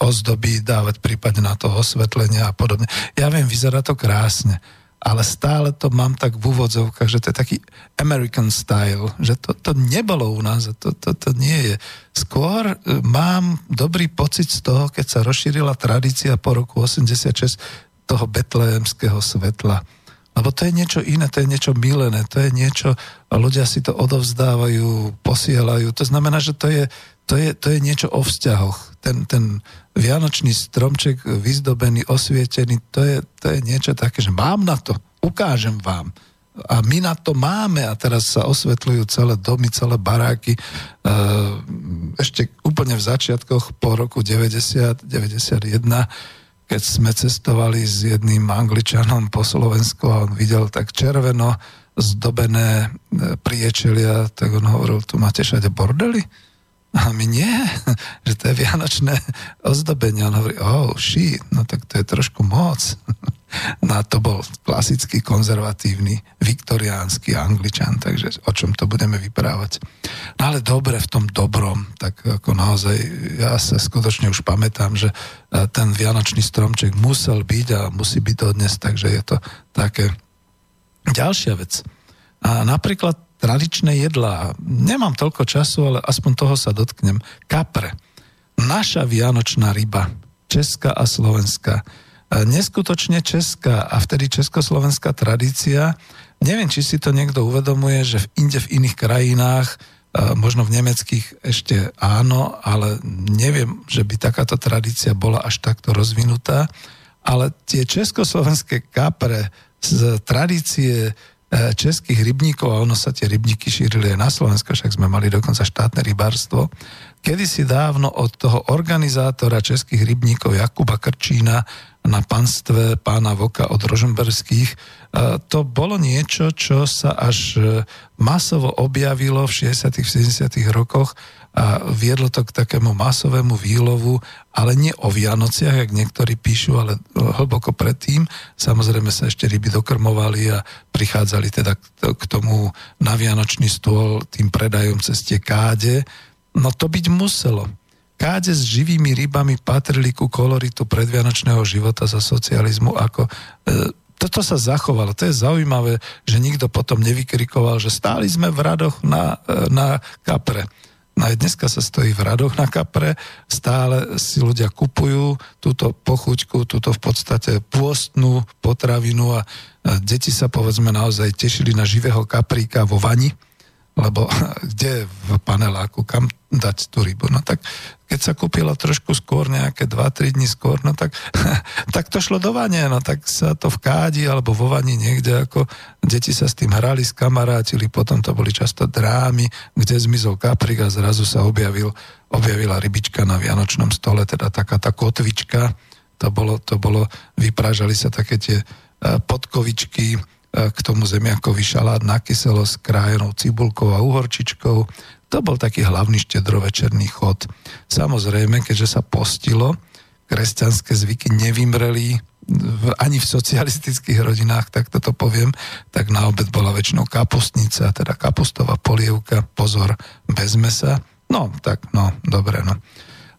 ozdoby, dávať prípadne na to osvetlenie a podobne. Ja viem, vyzerá to krásne ale stále to mám tak v úvodzovkách, že to je taký American style, že to, to nebolo u nás, to, to, to nie je. Skôr e, mám dobrý pocit z toho, keď sa rozšírila tradícia po roku 86 toho betlehemského svetla. Lebo to je niečo iné, to je niečo milené, to je niečo, ľudia si to odovzdávajú, posielajú. To znamená, že to je, to je, to je niečo o vzťahoch. Ten, ten vianočný stromček vyzdobený, osvietený, to je, to je niečo také, že mám na to, ukážem vám. A my na to máme a teraz sa osvetľujú celé domy, celé baráky. E, ešte úplne v začiatkoch po roku 90, 91, keď sme cestovali s jedným angličanom po Slovensku a on videl tak červeno zdobené e, priečelia, tak on hovoril, tu máte všade bordely? A my nie, že to je vianočné ozdobenie. On hovorí, oh shit, no tak to je trošku moc. No a to bol klasický konzervatívny, viktoriánsky angličan, takže o čom to budeme vyprávať. No ale dobre v tom dobrom, tak ako naozaj, ja sa skutočne už pamätám, že e, ten vianočný stromček musel byť a musí byť dodnes, takže je to také. Ďalšia vec. A napríklad tradičné jedlá. Nemám toľko času, ale aspoň toho sa dotknem. Kapre. Naša vianočná ryba. Česká a slovenská. E, neskutočne česká a vtedy československá tradícia. Neviem, či si to niekto uvedomuje, že v inde v iných krajinách, e, možno v nemeckých ešte áno, ale neviem, že by takáto tradícia bola až takto rozvinutá. Ale tie československé kapre z tradície českých rybníkov, a ono sa tie rybníky šírili aj na Slovensko, však sme mali dokonca štátne rybárstvo, kedysi dávno od toho organizátora českých rybníkov Jakuba Krčína na panstve pána Voka od Rožemberských, e, to bolo niečo, čo sa až e, masovo objavilo v 60. 70. rokoch a viedlo to k takému masovému výlovu, ale nie o Vianociach, jak niektorí píšu, ale hlboko predtým. Samozrejme sa ešte ryby dokrmovali a prichádzali teda k tomu na Vianočný stôl tým predajom cez tie káde. No to byť muselo. Káde s živými rybami patrili ku koloritu predvianočného života za socializmu ako... E, toto sa zachovalo. To je zaujímavé, že nikto potom nevykrikoval, že stáli sme v radoch na, e, na kapre No aj dneska sa stojí v radoch na kapre, stále si ľudia kupujú túto pochuťku, túto v podstate pôstnú potravinu a deti sa povedzme naozaj tešili na živého kapríka vo vani, lebo kde v paneláku, kam dať tú rybu. No tak keď sa kúpila trošku skôr, nejaké 2-3 dní skôr, no tak, tak to šlo do vane, no tak sa to v kádi alebo vo vani niekde, ako deti sa s tým hrali, skamarátili, potom to boli často drámy, kde zmizol kaprik a zrazu sa objavil, objavila rybička na vianočnom stole, teda taká tá kotvička, to bolo, to bolo vyprážali sa také tie e, podkovičky, k tomu zemiakový šalát na kyselo s krájenou cibulkou a uhorčičkou, to bol taký hlavný štedrovečerný chod. Samozrejme, keďže sa postilo, kresťanské zvyky nevymreli ani v socialistických rodinách, tak toto poviem, tak na obed bola väčšinou kapustnica, teda kapustová polievka, pozor, bez mesa. No, tak, no, dobre, no.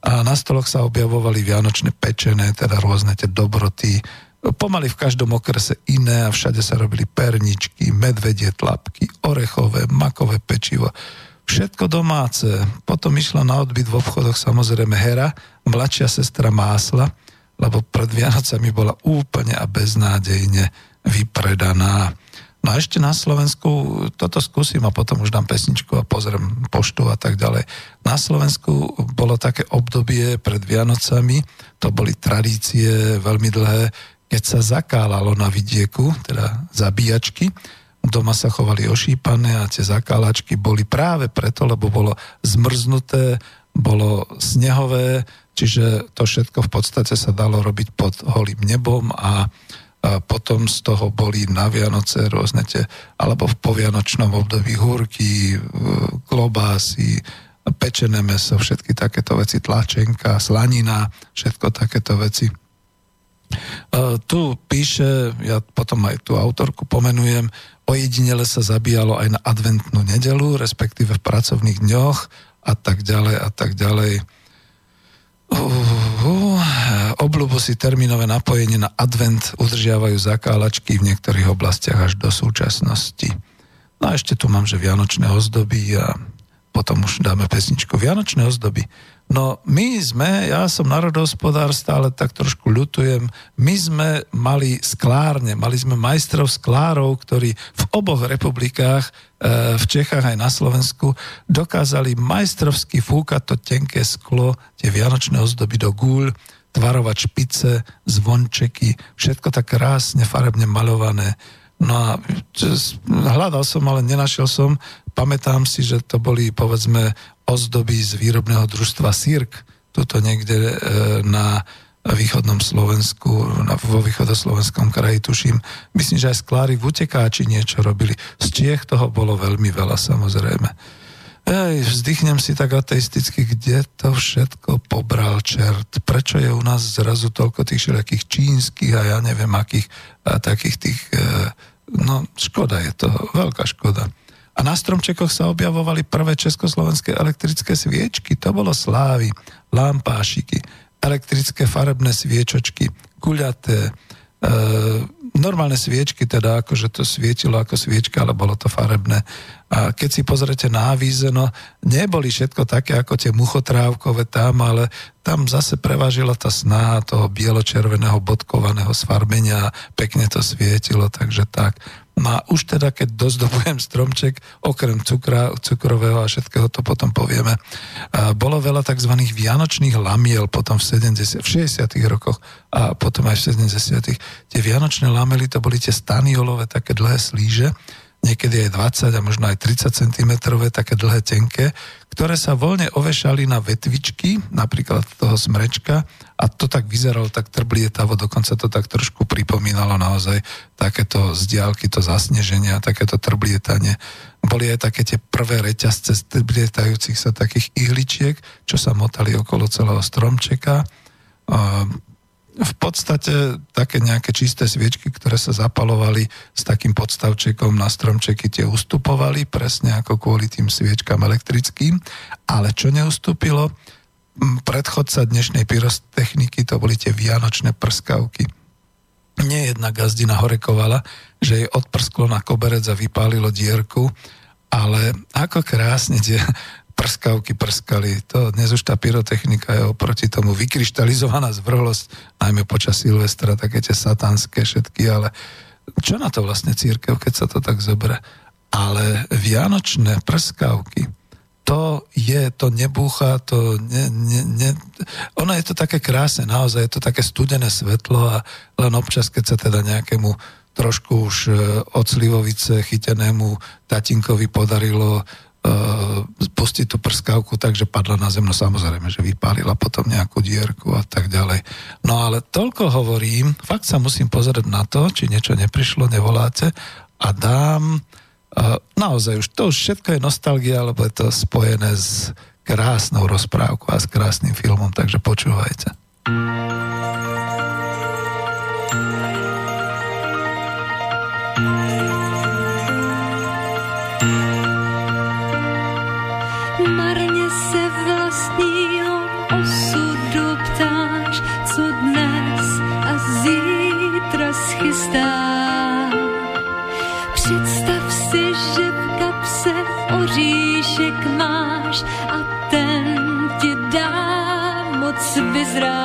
A na stoloch sa objavovali vianočné pečené, teda rôzne tie dobroty, pomaly v každom okrese iné a všade sa robili perničky, medvedie tlapky, orechové, makové pečivo Všetko domáce. Potom išla na odbyt v obchodoch samozrejme Hera, mladšia sestra Másla, lebo pred Vianocami bola úplne a beznádejne vypredaná. No a ešte na Slovensku, toto skúsim a potom už dám pesničku a pozriem poštu a tak ďalej. Na Slovensku bolo také obdobie pred Vianocami, to boli tradície veľmi dlhé, keď sa zakálalo na vidieku, teda zabíjačky, doma sa chovali ošípané a tie zakálačky boli práve preto, lebo bolo zmrznuté, bolo snehové, čiže to všetko v podstate sa dalo robiť pod holým nebom a, a potom z toho boli na Vianoce rôzne tie, alebo v povianočnom období húrky, klobásy, pečené meso, všetky takéto veci, tlačenka, slanina, všetko takéto veci. Uh, tu píše, ja potom aj tú autorku pomenujem, ojedinele sa zabíjalo aj na adventnú nedelu, respektíve v pracovných dňoch a tak ďalej a tak ďalej. Uh, obľubu si termínové napojenie na advent udržiavajú zakálačky v niektorých oblastiach až do súčasnosti. No a ešte tu mám, že Vianočné ozdoby a potom už dáme pesničku Vianočné ozdoby. No my sme, ja som národohospodár, stále tak trošku ľutujem, my sme mali sklárne, mali sme majstrov sklárov, ktorí v oboch republikách, e, v Čechách aj na Slovensku, dokázali majstrovsky fúkať to tenké sklo, tie vianočné ozdoby do gúľ, tvarovať špice, zvončeky, všetko tak krásne farebne malované. No a hľadal som, ale nenašiel som. Pamätám si, že to boli povedzme ozdoby z výrobného družstva Sirk, tuto niekde e, na východnom Slovensku, vo východoslovenskom kraji tuším. Myslím, že aj sklári v utekáči niečo robili. Z Čiech toho bolo veľmi veľa samozrejme. Ej, vzdychnem si tak ateisticky, kde to všetko pobral čert. Prečo je u nás zrazu toľko tých všelijakých čínskych a ja neviem akých a takých tých... E, no, škoda je to, veľká škoda. A na stromčekoch sa objavovali prvé československé elektrické sviečky. To bolo slávy, lampášiky, elektrické farebné sviečočky, guľaté, e, normálne sviečky, teda akože to svietilo ako sviečka, ale bolo to farebné. A keď si pozrete na no neboli všetko také ako tie muchotrávkové tam, ale tam zase prevážila tá snaha toho bielo-červeného bodkovaného sfarbenia a pekne to svietilo, takže tak. No a už teda, keď dozdobujem stromček, okrem cukra, cukrového a všetkého to potom povieme, bolo veľa tzv. vianočných lamiel potom v, 70, v 60 rokoch a potom aj v 70 Tie vianočné lamely to boli tie staniolové také dlhé slíže, niekedy aj 20 a možno aj 30 cm, také dlhé, tenké, ktoré sa voľne ovešali na vetvičky, napríklad toho smrečka a to tak vyzeralo tak trblietavo, dokonca to tak trošku pripomínalo naozaj takéto zdialky, to zasneženie a takéto trblietanie. Boli aj také tie prvé reťazce z trblietajúcich sa takých ihličiek, čo sa motali okolo celého stromčeka v podstate také nejaké čisté sviečky, ktoré sa zapalovali s takým podstavčekom na stromčeky, tie ustupovali presne ako kvôli tým sviečkam elektrickým, ale čo neustúpilo, predchodca dnešnej pyrotechniky to boli tie vianočné prskavky. Nie jedna gazdina horekovala, že jej odprsklo na koberec a vypálilo dierku, ale ako krásne tie prskavky prskali. To dnes už tá pyrotechnika je oproti tomu vykryštalizovaná zvrhlosť, najmä počas Silvestra, také tie satanské všetky, ale čo na to vlastne církev, keď sa to tak zoberie? Ale vianočné prskavky, to je, to nebúcha, to ne, ne, ne, ono je to také krásne, naozaj je to také studené svetlo a len občas, keď sa teda nejakému trošku už e, od slivovice chytenému tatinkovi podarilo pustiť tú prskavku, takže padla na zem, no samozrejme, že vypálila potom nejakú dierku a tak ďalej. No ale toľko hovorím, fakt sa musím pozrieť na to, či niečo neprišlo, nevoláte a dám uh, naozaj už to už všetko je nostalgia, lebo je to spojené s krásnou rozprávkou a s krásnym filmom, takže počúvajte. Tak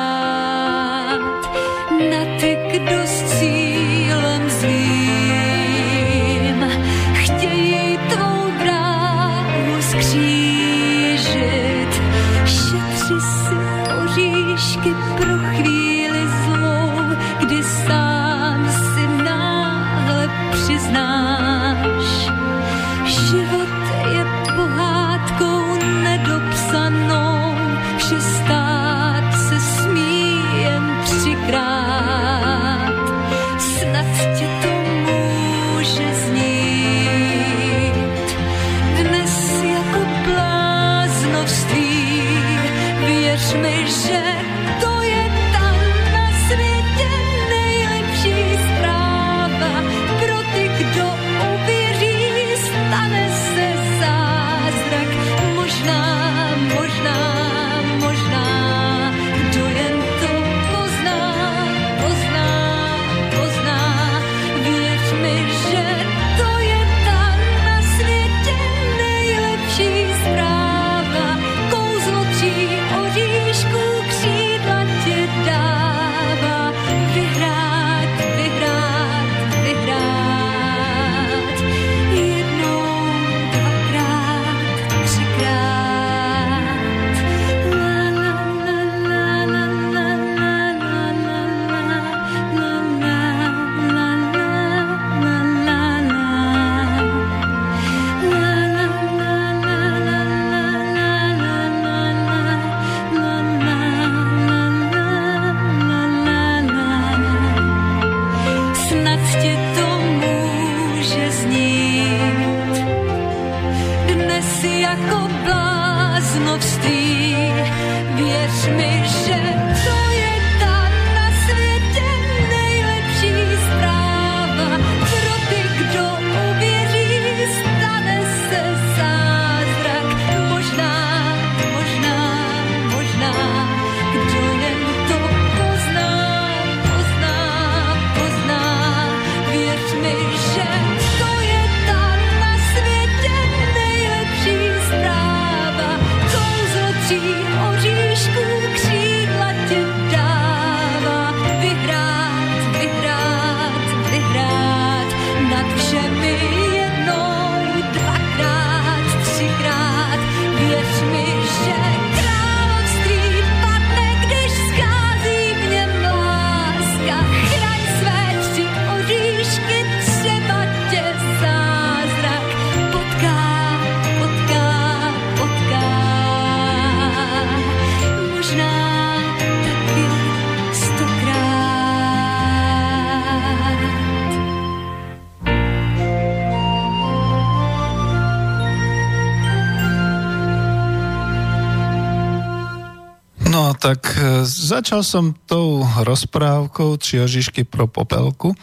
začal som tou rozprávkou či Ježišky pro popelku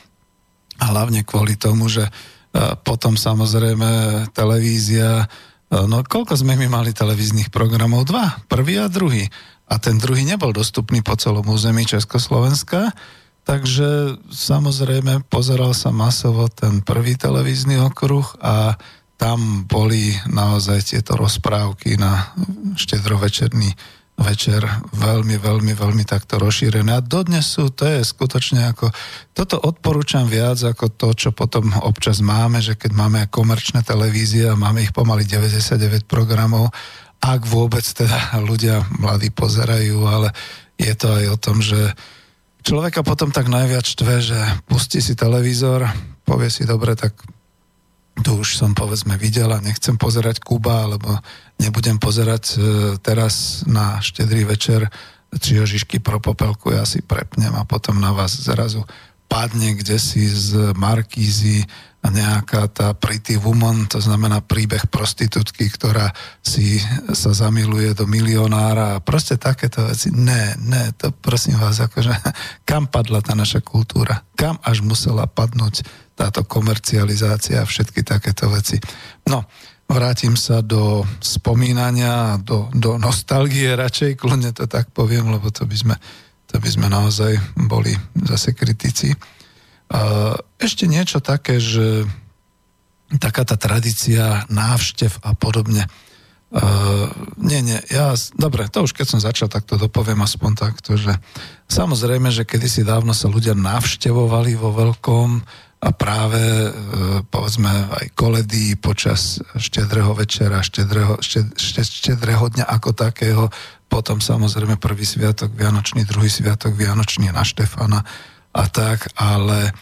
a hlavne kvôli tomu, že e, potom samozrejme televízia, e, no koľko sme my mali televíznych programov? Dva, prvý a druhý. A ten druhý nebol dostupný po celom území Československa, takže samozrejme pozeral sa masovo ten prvý televízny okruh a tam boli naozaj tieto rozprávky na štedrovečerný večer veľmi, veľmi, veľmi takto rozšírené. A dodnes sú, to je skutočne ako, toto odporúčam viac ako to, čo potom občas máme, že keď máme komerčné televízie a máme ich pomaly 99 programov, ak vôbec teda ľudia mladí pozerajú, ale je to aj o tom, že človeka potom tak najviac štve, že pustí si televízor, povie si, dobre, tak tu už som povedzme videl a nechcem pozerať Kuba, alebo nebudem pozerať e, teraz na štedrý večer či Ježišky pro popelku, ja si prepnem a potom na vás zrazu padne kde si z Markízy nejaká tá pretty woman, to znamená príbeh prostitútky, ktorá si sa zamiluje do milionára a proste takéto veci. Ne, ne, to prosím vás, akože kam padla tá naša kultúra? Kam až musela padnúť táto komercializácia a všetky takéto veci. No, vrátim sa do spomínania, do, do nostalgie radšej, kľudne to tak poviem, lebo to by sme, to by sme naozaj boli zase kritici. Ešte niečo také, že taká tá tradícia návštev a podobne. Uh, nie, nie, ja, dobre, to už keď som začal, tak to dopoviem aspoň takto, že samozrejme, že kedysi dávno sa ľudia navštevovali vo veľkom, a práve e, povedzme aj koledy počas štedrého večera, štedrého, šted, štedrého dňa ako takého, potom samozrejme prvý sviatok Vianočný, druhý sviatok Vianočný na Štefana a tak, ale e,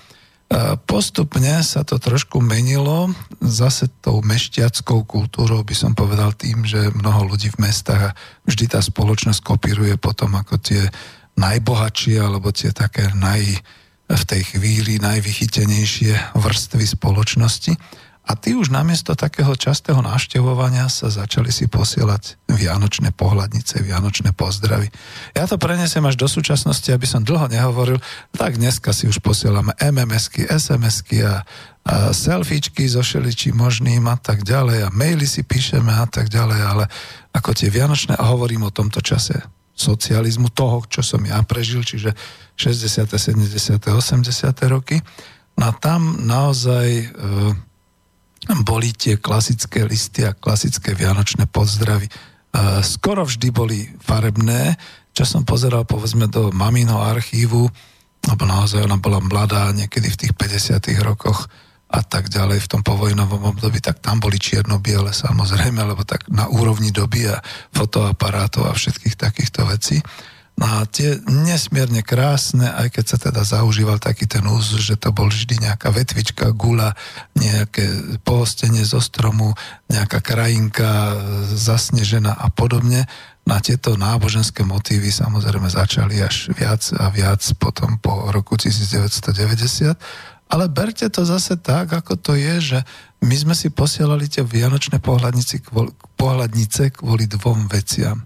postupne sa to trošku menilo, zase tou mešťackou kultúrou by som povedal tým, že mnoho ľudí v mestách a vždy tá spoločnosť kopíruje potom ako tie najbohatšie alebo tie také naj, v tej chvíli najvychytenejšie vrstvy spoločnosti. A ty už namiesto takého častého návštevovania sa začali si posielať vianočné pohľadnice, vianočné pozdravy. Ja to prenesem až do súčasnosti, aby som dlho nehovoril, tak dneska si už posielame MMSky, SMSky a, a selfiečky so šeličím možným a tak ďalej a maily si píšeme a tak ďalej, ale ako tie vianočné, a hovorím o tomto čase socializmu, toho, čo som ja prežil, čiže 60., 70., 80. roky. No a tam naozaj e, boli tie klasické listy a klasické vianočné pozdravy. E, skoro vždy boli farebné, čo som pozeral povedzme do mamino archívu, lebo naozaj ona bola mladá, niekedy v tých 50 rokoch a tak ďalej v tom povojnovom období, tak tam boli čierno-biele samozrejme, lebo tak na úrovni doby a fotoaparátov a všetkých takýchto vecí. No a tie nesmierne krásne, aj keď sa teda zaužíval taký ten úzus, že to bol vždy nejaká vetvička, gula, nejaké pohostenie zo stromu, nejaká krajinka zasnežená a podobne. Na tieto náboženské motívy samozrejme začali až viac a viac potom po roku 1990. Ale berte to zase tak, ako to je, že my sme si posielali tie vianočné pohľadnice kvôli, pohľadnice kvôli dvom veciam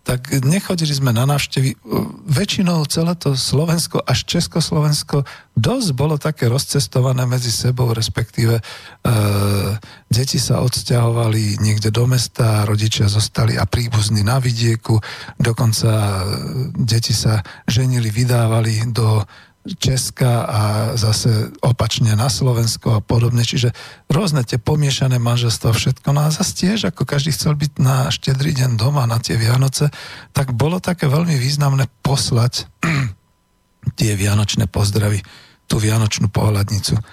tak nechodili sme na návštevy. Väčšinou celé to Slovensko až Československo dosť bolo také rozcestované medzi sebou, respektíve e, deti sa odsťahovali niekde do mesta, rodičia zostali a príbuzní na vidieku, dokonca e, deti sa ženili, vydávali do Česka a zase opačne na Slovensko a podobne. Čiže rôzne tie pomiešané manželstva, všetko. No a zase tiež, ako každý chcel byť na štedrý deň doma, na tie Vianoce, tak bolo také veľmi významné poslať tie vianočné pozdravy, tú vianočnú pohľadnicu.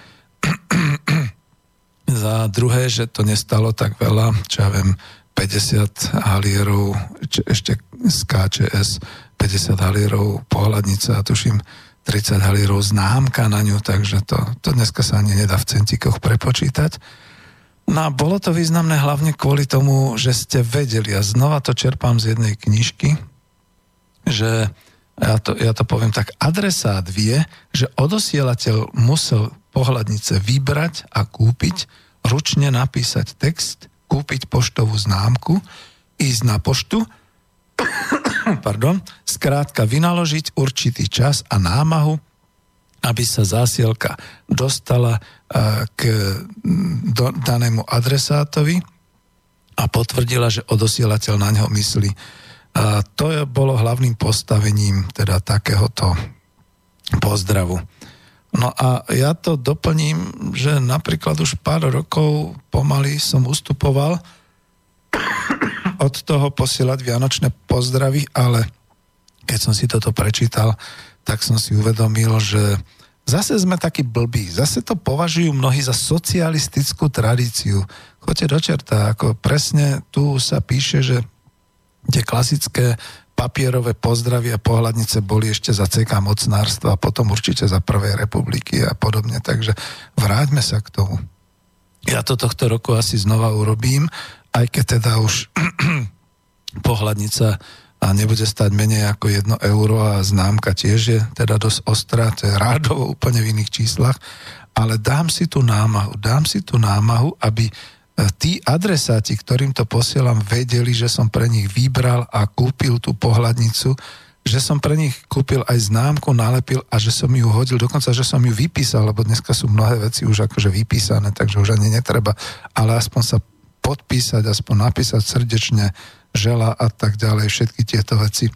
Za druhé, že to nestalo tak veľa, čo ja viem, 50 halierov, ešte z KČS, 50 halierov pohľadnica a tuším 30 halírov známka na ňu, takže to, to dneska sa ani nedá v centíkoch prepočítať. No a bolo to významné hlavne kvôli tomu, že ste vedeli, a znova to čerpám z jednej knižky, že ja to, ja to poviem tak, adresát vie, že odosielateľ musel pohľadnice vybrať a kúpiť, ručne napísať text, kúpiť poštovú známku, ísť na poštu, pardon, skrátka vynaložiť určitý čas a námahu, aby sa zásielka dostala k do, danému adresátovi a potvrdila, že odosielateľ na ňo myslí. A to je, bolo hlavným postavením teda takéhoto pozdravu. No a ja to doplním, že napríklad už pár rokov pomaly som ustupoval od toho posielať vianočné pozdravy, ale keď som si toto prečítal, tak som si uvedomil, že zase sme takí blbí, zase to považujú mnohí za socialistickú tradíciu. Choďte do čerta, ako presne tu sa píše, že tie klasické papierové pozdravy a pohľadnice boli ešte za CK mocnárstva a potom určite za Prvej republiky a podobne. Takže vráťme sa k tomu. Ja to tohto roku asi znova urobím, aj keď teda už pohľadnica a nebude stať menej ako 1 euro a známka tiež je teda dosť ostrá, to je rádovo úplne v iných číslach, ale dám si tú námahu, dám si tú námahu, aby tí adresáti, ktorým to posielam, vedeli, že som pre nich vybral a kúpil tú pohľadnicu, že som pre nich kúpil aj známku, nalepil a že som ju hodil, dokonca, že som ju vypísal, lebo dneska sú mnohé veci už akože vypísané, takže už ani netreba, ale aspoň sa podpísať, aspoň napísať srdečne, žela a tak ďalej, všetky tieto veci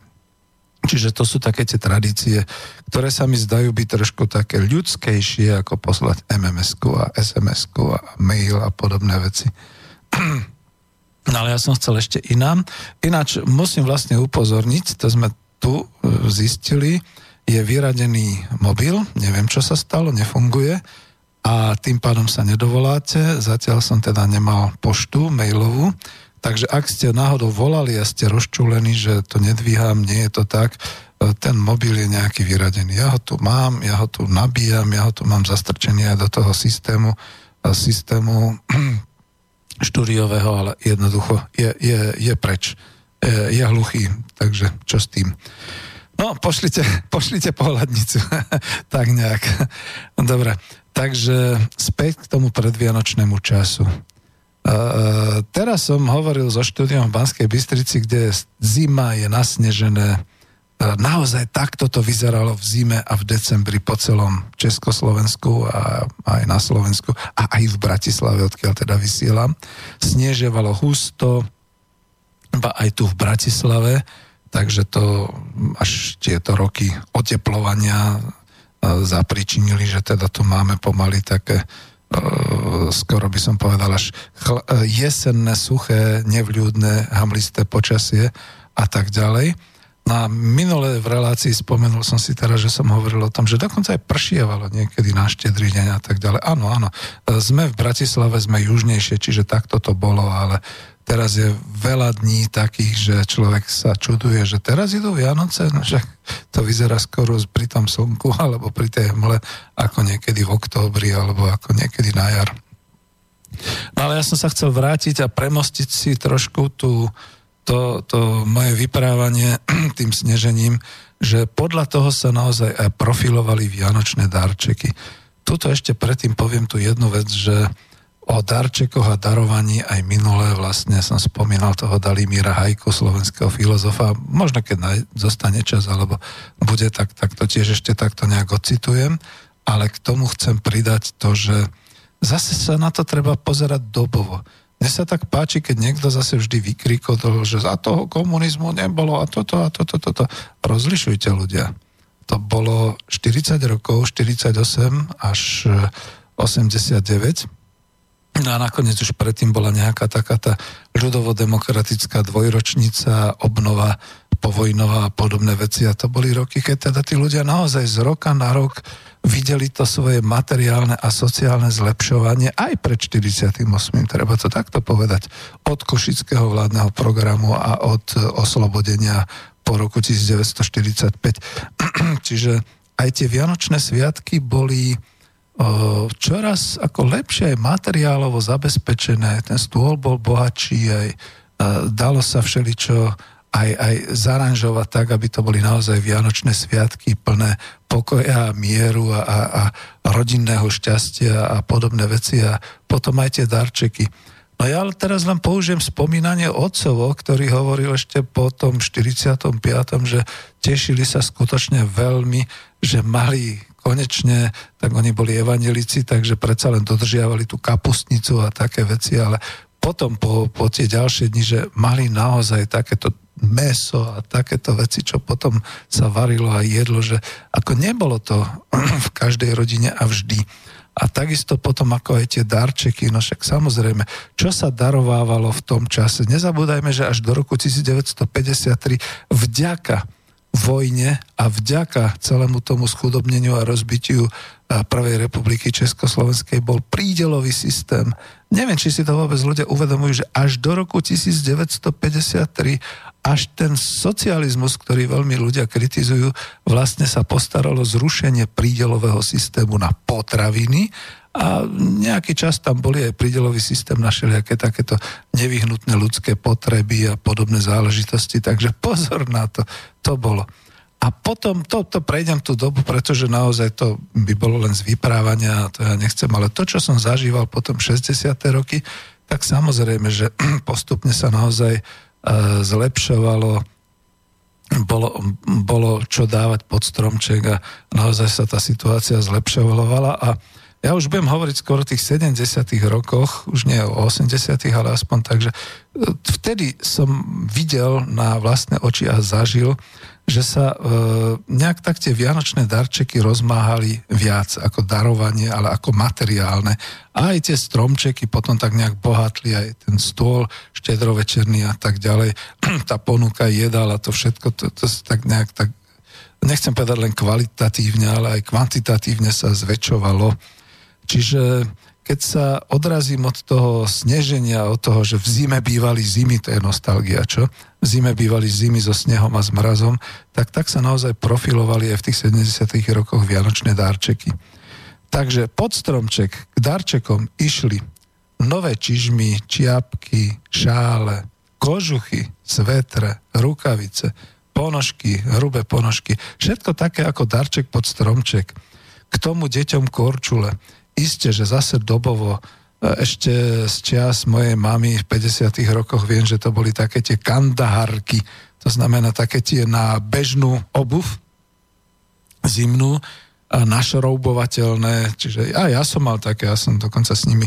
Čiže to sú také tie tradície, ktoré sa mi zdajú byť trošku také ľudskejšie, ako poslať MMS-ku a SMS-ku a mail a podobné veci. No ale ja som chcel ešte inám. Ináč musím vlastne upozorniť, to sme tu e, zistili, je vyradený mobil, neviem čo sa stalo, nefunguje a tým pádom sa nedovoláte. Zatiaľ som teda nemal poštu mailovú, Takže ak ste náhodou volali a ste rozčúlení, že to nedvíham, nie je to tak, e, ten mobil je nejaký vyradený. Ja ho tu mám, ja ho tu nabíjam, ja ho tu mám zastrčený aj do toho systému, e, systému štúdiového, ale jednoducho je, je, je preč. Je, je hluchý, takže čo s tým? No, pošlite, pošlite pohľadnicu. tak nejak. Dobre, takže späť k tomu predvianočnému času. Uh, teraz som hovoril so štúdiom v Banskej Bystrici, kde zima je nasnežené. Uh, naozaj takto to vyzeralo v zime a v decembri po celom Československu a aj na Slovensku a aj v Bratislave, odkiaľ teda vysielam. Sneževalo husto, aj tu v Bratislave, takže to až tieto roky oteplovania zapričinili, že teda tu máme pomaly také Eh, skoro by som povedal až chl- eh, jesenné, suché, nevľúdne, hamlisté počasie a tak ďalej. Na minulé v relácii spomenul som si teraz, že som hovoril o tom, že dokonca aj pršievalo niekedy na štedrý deň a tak ďalej. Áno, áno, sme v Bratislave, sme južnejšie, čiže takto to bolo, ale teraz je veľa dní takých, že človek sa čuduje, že teraz idú Vianoce, no že to vyzerá skoro pri tom slnku alebo pri tej hmle ako niekedy v októbri alebo ako niekedy na jar. No ale ja som sa chcel vrátiť a premostiť si trošku tú, to, to moje vyprávanie tým snežením, že podľa toho sa naozaj aj profilovali vianočné darčeky. Tuto ešte predtým poviem tu jednu vec, že o darčekoch a darovaní aj minulé vlastne som spomínal toho Dalimíra Hajku, slovenského filozofa. Možno keď zostane čas, alebo bude, tak, tak to tiež ešte takto nejak ocitujem. Ale k tomu chcem pridať to, že zase sa na to treba pozerať dobovo. Mne sa tak páči, keď niekto zase vždy vykrikol, že za toho komunizmu nebolo a toto a toto, toto. Rozlišujte ľudia. To bolo 40 rokov, 48 až 89 No a nakoniec už predtým bola nejaká taká tá ľudovo-demokratická dvojročnica, obnova povojnová a podobné veci. A to boli roky, keď teda tí ľudia naozaj z roka na rok videli to svoje materiálne a sociálne zlepšovanie aj pred 48. Treba to takto povedať. Od Košického vládneho programu a od oslobodenia po roku 1945. Čiže aj tie Vianočné sviatky boli čoraz ako lepšie aj materiálovo zabezpečené, ten stôl bol bohatší, aj dalo sa všeličo aj, aj zaranžovať tak, aby to boli naozaj vianočné sviatky plné pokoja, mieru a, a, a rodinného šťastia a podobné veci a potom aj tie darčeky. No ja teraz len použijem spomínanie otcovo, ktorý hovoril ešte po tom 45., že tešili sa skutočne veľmi, že mali konečne, tak oni boli evanelici, takže predsa len dodržiavali tú kapustnicu a také veci, ale potom po, po tie ďalšie dni, že mali naozaj takéto meso a takéto veci, čo potom sa varilo a jedlo, že ako nebolo to v každej rodine a vždy. A takisto potom ako aj tie darčeky, no však samozrejme, čo sa darovávalo v tom čase. Nezabúdajme, že až do roku 1953 vďaka vojne a vďaka celému tomu schudobneniu a rozbitiu Prvej republiky Československej bol prídelový systém. Neviem, či si to vôbec ľudia uvedomujú, že až do roku 1953 až ten socializmus, ktorý veľmi ľudia kritizujú, vlastne sa postaralo zrušenie prídelového systému na potraviny a nejaký čas tam boli aj prídelový systém na všelijaké takéto nevyhnutné ľudské potreby a podobné záležitosti, takže pozor na to, to bolo. A potom to, to prejdem tú dobu, pretože naozaj to by bolo len z vyprávania, a to ja nechcem, ale to, čo som zažíval potom 60. roky, tak samozrejme, že postupne sa naozaj uh, zlepšovalo, bolo, bolo čo dávať pod stromček a naozaj sa tá situácia zlepšovala a ja už budem hovoriť skoro o tých 70 rokoch, už nie o 80 ale aspoň tak, že e, vtedy som videl na vlastné oči a zažil, že sa e, nejak tak tie vianočné darčeky rozmáhali viac ako darovanie, ale ako materiálne. A aj tie stromčeky potom tak nejak bohatli, aj ten stôl štedrovečerný a tak ďalej. Tá ponuka jedal to všetko, to, to tak nejak tak, nechcem povedať len kvalitatívne, ale aj kvantitatívne sa zväčšovalo. Čiže keď sa odrazím od toho sneženia, od toho, že v zime bývali zimy, to je nostalgia, čo? V zime bývali zimy so snehom a s mrazom, tak tak sa naozaj profilovali aj v tých 70. rokoch vianočné dárčeky. Takže pod stromček k darčekom išli nové čižmy, čiapky, šále, kožuchy, svetre, rukavice, ponožky, hrubé ponožky, všetko také ako darček pod stromček. K tomu deťom korčule Isté, že zase dobovo, e, ešte z čias mojej mamy v 50. rokoch viem, že to boli také tie kandaharky, to znamená také tie na bežnú obuv, zimnú, a našroubovateľné, čiže a ja som mal také, ja som dokonca s nimi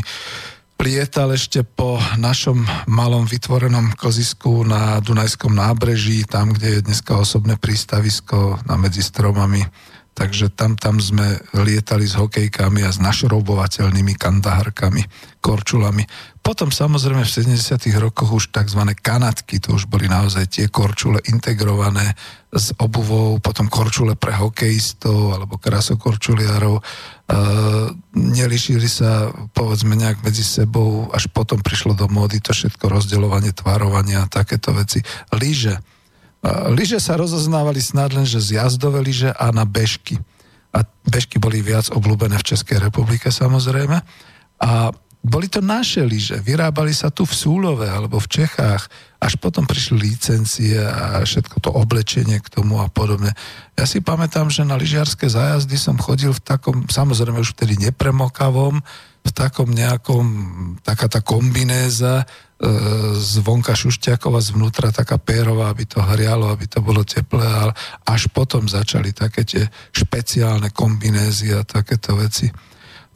plietal ešte po našom malom vytvorenom kozisku na Dunajskom nábreží, tam, kde je dneska osobné prístavisko na medzi stromami takže tam, tam sme lietali s hokejkami a s našrobovateľnými kandaharkami, korčulami. Potom samozrejme v 70. rokoch už tzv. kanatky, to už boli naozaj tie korčule integrované s obuvou, potom korčule pre hokejistov alebo krasokorčuliarov. E, nelišili sa povedzme nejak medzi sebou, až potom prišlo do módy to všetko rozdeľovanie, tvarovania a takéto veci. Líže, Lyže sa rozoznávali snad len, že z jazdové lyže a na bežky. A bežky boli viac obľúbené v Českej republike samozrejme. A boli to naše lyže, vyrábali sa tu v Súlove alebo v Čechách, až potom prišli licencie a všetko to oblečenie k tomu a podobne. Ja si pamätám, že na lyžiarske zájazdy som chodil v takom, samozrejme už vtedy nepremokavom, v takom nejakom, taká tá kombinéza, e, zvonka šušťakova, zvnútra taká pérová, aby to hrialo, aby to bolo teplé, ale až potom začali také tie špeciálne kombinézy a takéto veci.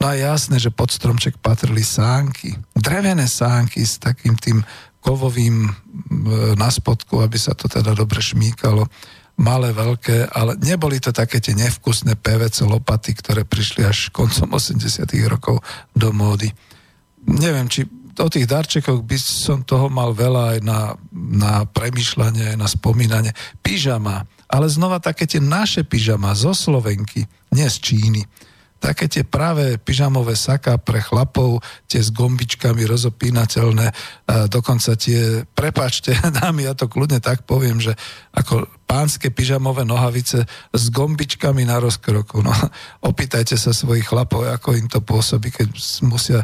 No a jasné, že pod stromček patrili sánky, drevené sánky s takým tým kovovým e, na spodku, aby sa to teda dobre šmíkalo malé, veľké, ale neboli to také tie nevkusné PVC lopaty, ktoré prišli až koncom 80 rokov do módy. Neviem, či o tých darčekoch by som toho mal veľa aj na, na premyšľanie, aj na spomínanie. Pyžama, ale znova také tie naše pyžama zo Slovenky, nie z Číny také tie práve pyžamové saka pre chlapov, tie s gombičkami rozopínateľné, dokonca tie, prepačte, dámy, ja to kľudne tak poviem, že ako pánske pyžamové nohavice s gombičkami na rozkroku. No, opýtajte sa svojich chlapov, ako im to pôsobí, keď musia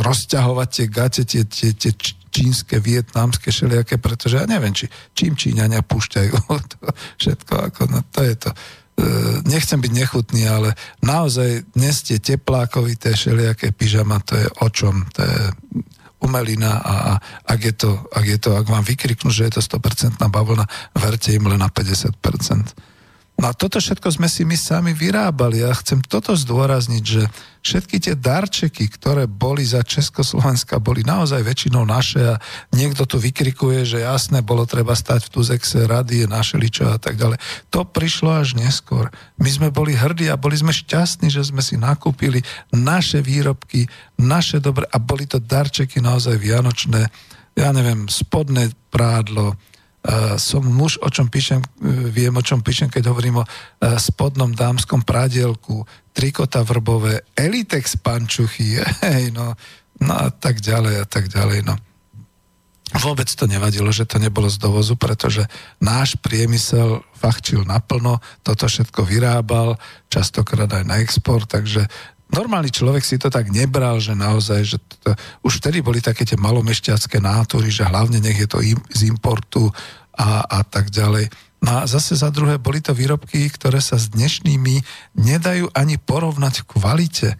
rozťahovať tie gate, tie, tie, tie čínske, vietnamské, všelijaké, pretože ja neviem, či, čím Číňania púšťajú to všetko, ako, no, to je to E, nechcem byť nechutný, ale naozaj dnes tie teplákovité všelijaké pyžama, to je o čom? To je umelina a, a ak, je to, ak je to, ak vám vykriknú, že je to 100% bavlna, verte im len na 50%. No a toto všetko sme si my sami vyrábali. Ja chcem toto zdôrazniť, že všetky tie darčeky, ktoré boli za Československa, boli naozaj väčšinou naše a niekto tu vykrikuje, že jasné, bolo treba stať v Tuzexe, rady, naše ličo a tak ďalej. To prišlo až neskôr. My sme boli hrdí a boli sme šťastní, že sme si nakúpili naše výrobky, naše dobre a boli to darčeky naozaj vianočné, ja neviem, spodné prádlo, som muž, o čom píšem, uh, viem, o čom píšem, keď hovorím o uh, spodnom dámskom prádielku, trikota vrbové, elitex pančuchy, hej, no, no a tak ďalej a tak ďalej, no. Vôbec to nevadilo, že to nebolo z dovozu, pretože náš priemysel fachčil naplno, toto všetko vyrábal, častokrát aj na export, takže normálny človek si to tak nebral, že naozaj, že to, už vtedy boli také tie malomešťacké nátory, že hlavne nech je to im, z importu a, a tak ďalej. No a zase za druhé boli to výrobky, ktoré sa s dnešnými nedajú ani porovnať v kvalite.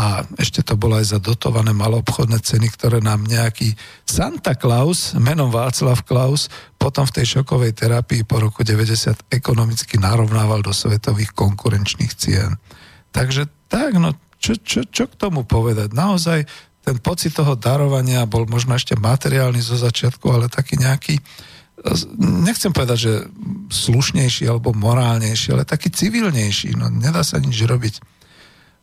A ešte to bolo aj za dotované maloobchodné ceny, ktoré nám nejaký Santa Claus, menom Václav Klaus, potom v tej šokovej terapii po roku 90 ekonomicky narovnával do svetových konkurenčných cien. Takže tak, no čo, čo, čo k tomu povedať? Naozaj ten pocit toho darovania bol možno ešte materiálny zo začiatku, ale taký nejaký, nechcem povedať, že slušnejší alebo morálnejší, ale taký civilnejší. No nedá sa nič robiť.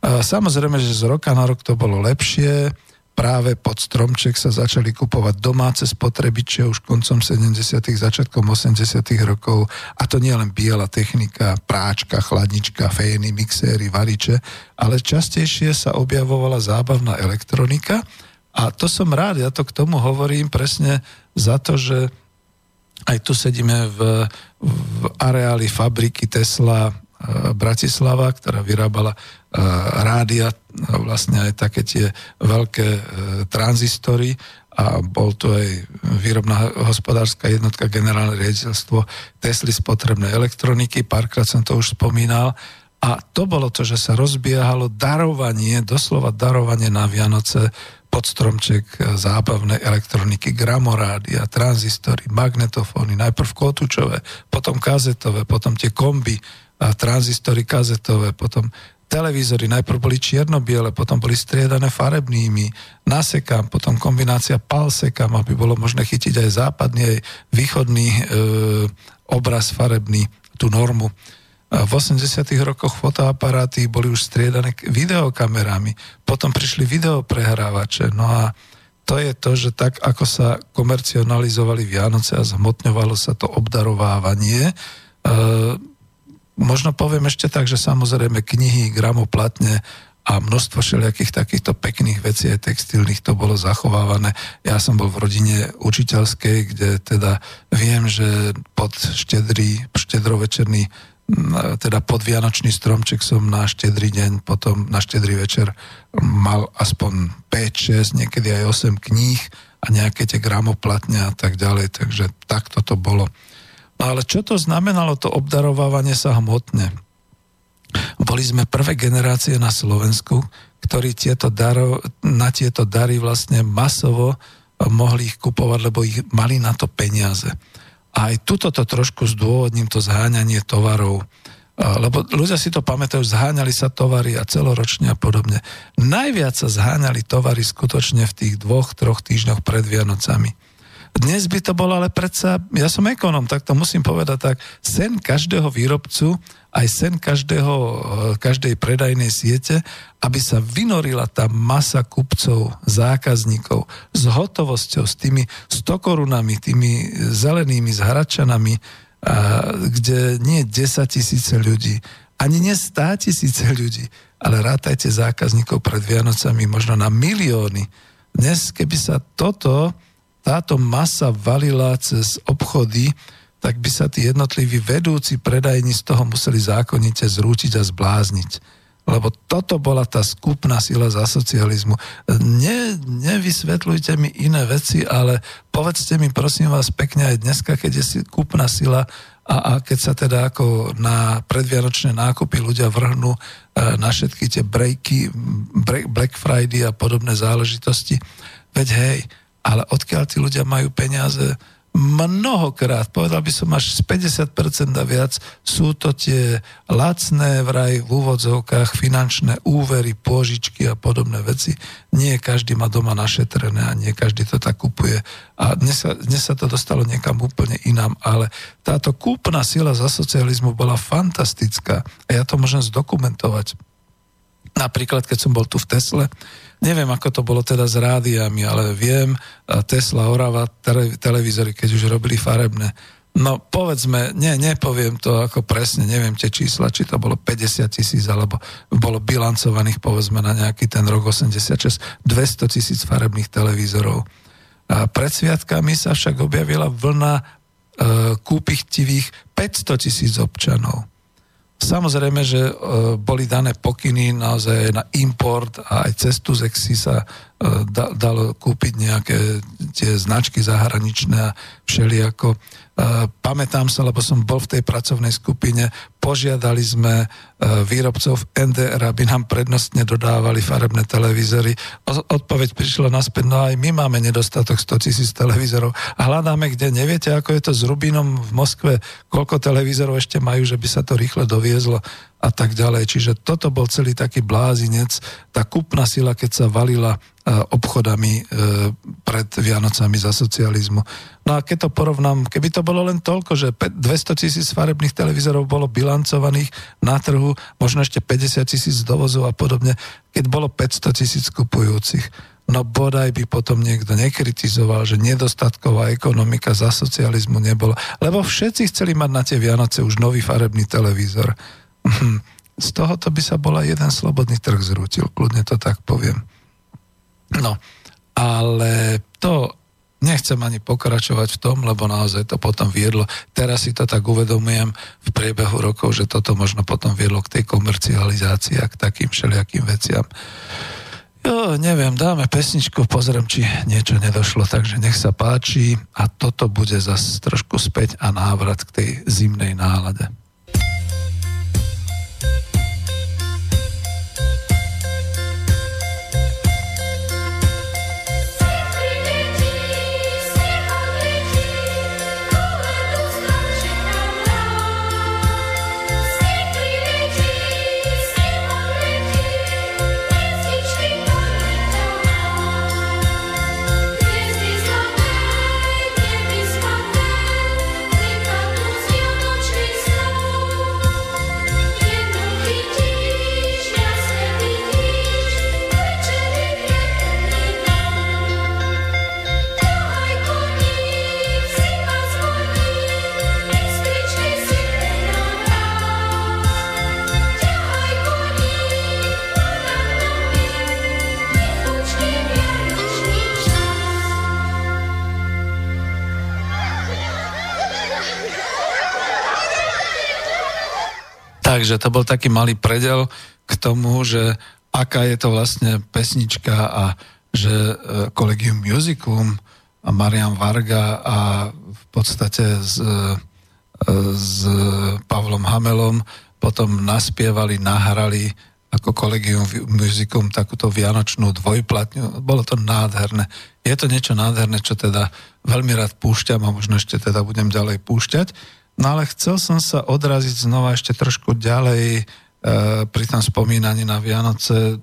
Samozrejme, že z roka na rok to bolo lepšie, práve pod stromček sa začali kupovať domáce spotrebiče už koncom 70. začiatkom 80. rokov a to nie len biela technika, práčka, chladnička, fény, mixéry, variče, ale častejšie sa objavovala zábavná elektronika a to som rád, ja to k tomu hovorím presne za to, že aj tu sedíme v, v areáli fabriky Tesla Bratislava, ktorá vyrábala rádia, vlastne aj také tie veľké tranzistory a bol to aj výrobná hospodárska jednotka generálne riaditeľstvo Tesly spotrebnej elektroniky, párkrát som to už spomínal. A to bolo to, že sa rozbiehalo darovanie, doslova darovanie na Vianoce pod stromček zábavnej elektroniky, gramorádia, tranzistory, magnetofóny, najprv kotúčové, potom kazetové, potom tie komby, a tranzistory kazetové, potom televízory najprv boli čierno-biele, potom boli striedané farebnými, nasekám, potom kombinácia palsekám, aby bolo možné chytiť aj západný, aj východný e, obraz farebný, tú normu. V 80. rokoch fotoaparáty boli už striedané videokamerami, potom prišli videoprehrávače, no a to je to, že tak ako sa komercionalizovali Vianoce a zhmotňovalo sa to obdarovávanie, e, Možno poviem ešte tak, že samozrejme knihy, gramoplatne a množstvo všelijakých takýchto pekných vecí aj textilných to bolo zachovávané. Ja som bol v rodine učiteľskej, kde teda viem, že pod štedrý, štedrovečerný teda pod Vianočný stromček som na štedrý deň, potom na štedrý večer mal aspoň 5, 6, niekedy aj 8 kníh a nejaké tie gramoplatne a tak ďalej, takže takto to bolo. Ale čo to znamenalo, to obdarovávanie sa hmotne? Boli sme prvé generácie na Slovensku, ktorí tieto daro, na tieto dary vlastne masovo mohli ich kupovať, lebo ich mali na to peniaze. A aj tuto to trošku zdôvodním, to zháňanie tovarov. Lebo ľudia si to pamätajú, zháňali sa tovary a celoročne a podobne. Najviac sa zháňali tovary skutočne v tých dvoch, troch týždňoch pred Vianocami. Dnes by to bolo ale predsa, ja som ekonom, tak to musím povedať tak, sen každého výrobcu, aj sen každého, eh, každej predajnej siete, aby sa vynorila tá masa kupcov, zákazníkov s hotovosťou, s tými 100 korunami, tými zelenými, s hračanami, kde nie 10 tisíce ľudí, ani nie 100 tisíce ľudí, ale rátajte zákazníkov pred Vianocami možno na milióny. Dnes, keby sa toto táto masa valila cez obchody, tak by sa tí jednotliví vedúci predajní z toho museli zákonite zrútiť a zblázniť. Lebo toto bola tá skupná sila za socializmu. Ne, nevysvetľujte mi iné veci, ale povedzte mi prosím vás pekne aj dneska, keď je skupná sila a, a keď sa teda ako na predvianočné nákupy ľudia vrhnú e, na všetky tie breaky, break, Black Friday a podobné záležitosti. Veď hej, ale odkiaľ tí ľudia majú peniaze mnohokrát, povedal by som až z 50% a viac, sú to tie lacné vraj v úvodzovkách finančné úvery, pôžičky a podobné veci. Nie každý má doma našetrené a nie každý to tak kupuje. A dnes sa, dnes sa to dostalo niekam úplne inám, ale táto kúpna sila za socializmu bola fantastická a ja to môžem zdokumentovať. Napríklad, keď som bol tu v Tesle, Neviem, ako to bolo teda s rádiami, ale viem, Tesla, Orava, televízory, keď už robili farebné. No povedzme, nie, nepoviem to ako presne, neviem tie čísla, či to bolo 50 tisíc, alebo bolo bilancovaných povedzme na nejaký ten rok 86, 200 tisíc farebných televízorov. A pred sviatkami sa však objavila vlna e, kúpichtivých 500 tisíc občanov. Samozrejme, že e, boli dané pokyny naozaj na import a aj cez Tuzexy sa e, da, dalo kúpiť nejaké tie značky zahraničné a všelijako. Pamätám sa, lebo som bol v tej pracovnej skupine, požiadali sme e, výrobcov NDR, aby nám prednostne dodávali farebné televízory. Odpoveď prišla naspäť, no aj my máme nedostatok 100 tisíc televízorov a hľadáme, kde neviete, ako je to s Rubinom v Moskve, koľko televízorov ešte majú, že by sa to rýchle doviezlo a tak ďalej. Čiže toto bol celý taký blázinec, tá kúpna sila, keď sa valila obchodami e, pred Vianocami za socializmu. No a keď to porovnám, keby to bolo len toľko, že 200 tisíc farebných televízorov bolo bilancovaných na trhu, možno ešte 50 tisíc dovozov a podobne, keď bolo 500 tisíc kupujúcich. No bodaj by potom niekto nekritizoval, že nedostatková ekonomika za socializmu nebola. Lebo všetci chceli mať na tie Vianoce už nový farebný televízor. Z tohoto by sa bola jeden slobodný trh zrútil, kľudne to tak poviem. No, ale to nechcem ani pokračovať v tom, lebo naozaj to potom viedlo. Teraz si to tak uvedomujem v priebehu rokov, že toto možno potom viedlo k tej komercializácii a k takým všelijakým veciam. Jo, neviem, dáme pesničku, pozriem, či niečo nedošlo, takže nech sa páči a toto bude zase trošku späť a návrat k tej zimnej nálade. Takže to bol taký malý predel k tomu, že aká je to vlastne pesnička a že e, Collegium Musicum a Marian Varga a v podstate s, e, s Pavlom Hamelom potom naspievali, nahrali ako Collegium Musicum takúto vianočnú dvojplatňu. Bolo to nádherné. Je to niečo nádherné, čo teda veľmi rád púšťam a možno ešte teda budem ďalej púšťať. No ale chcel som sa odraziť znova ešte trošku ďalej e, pri tom spomínaní na Vianoce.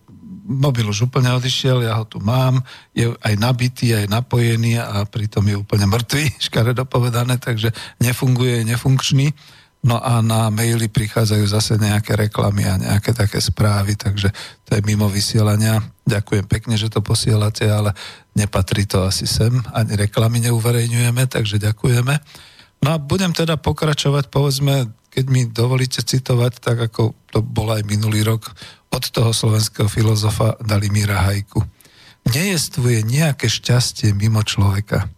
Mobil už úplne odišiel, ja ho tu mám, je aj nabitý, aj napojený a pritom je úplne mŕtvý, škaredo povedané, takže nefunguje, je nefunkčný. No a na maily prichádzajú zase nejaké reklamy a nejaké také správy, takže to je mimo vysielania. Ďakujem pekne, že to posielate, ale nepatrí to asi sem, ani reklamy neuverejňujeme, takže ďakujeme. No a budem teda pokračovať, povedzme, keď mi dovolíte citovať, tak ako to bol aj minulý rok, od toho slovenského filozofa Dalimíra Hajku. Nejestvuje nejaké šťastie mimo človeka.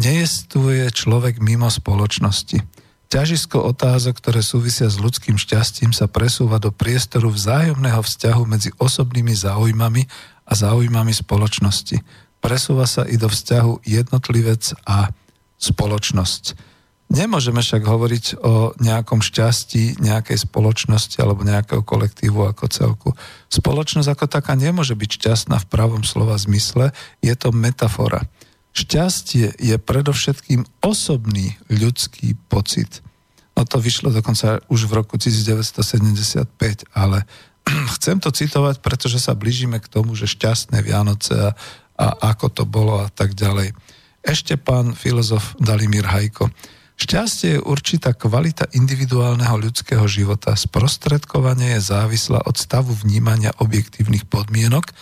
Nejestvuje človek mimo spoločnosti. Ťažisko otázok, ktoré súvisia s ľudským šťastím, sa presúva do priestoru vzájomného vzťahu medzi osobnými záujmami a záujmami spoločnosti. Presúva sa i do vzťahu jednotlivec a spoločnosť. Nemôžeme však hovoriť o nejakom šťastí nejakej spoločnosti alebo nejakého kolektívu ako celku. Spoločnosť ako taká nemôže byť šťastná v pravom slova zmysle, je to metafora. Šťastie je predovšetkým osobný ľudský pocit. No to vyšlo dokonca už v roku 1975, ale chcem to citovať, pretože sa blížime k tomu, že šťastné Vianoce a, a ako to bolo a tak ďalej. Ešte pán filozof Dalimír Hajko. Šťastie je určitá kvalita individuálneho ľudského života. Sprostredkovanie je závislá od stavu vnímania objektívnych podmienok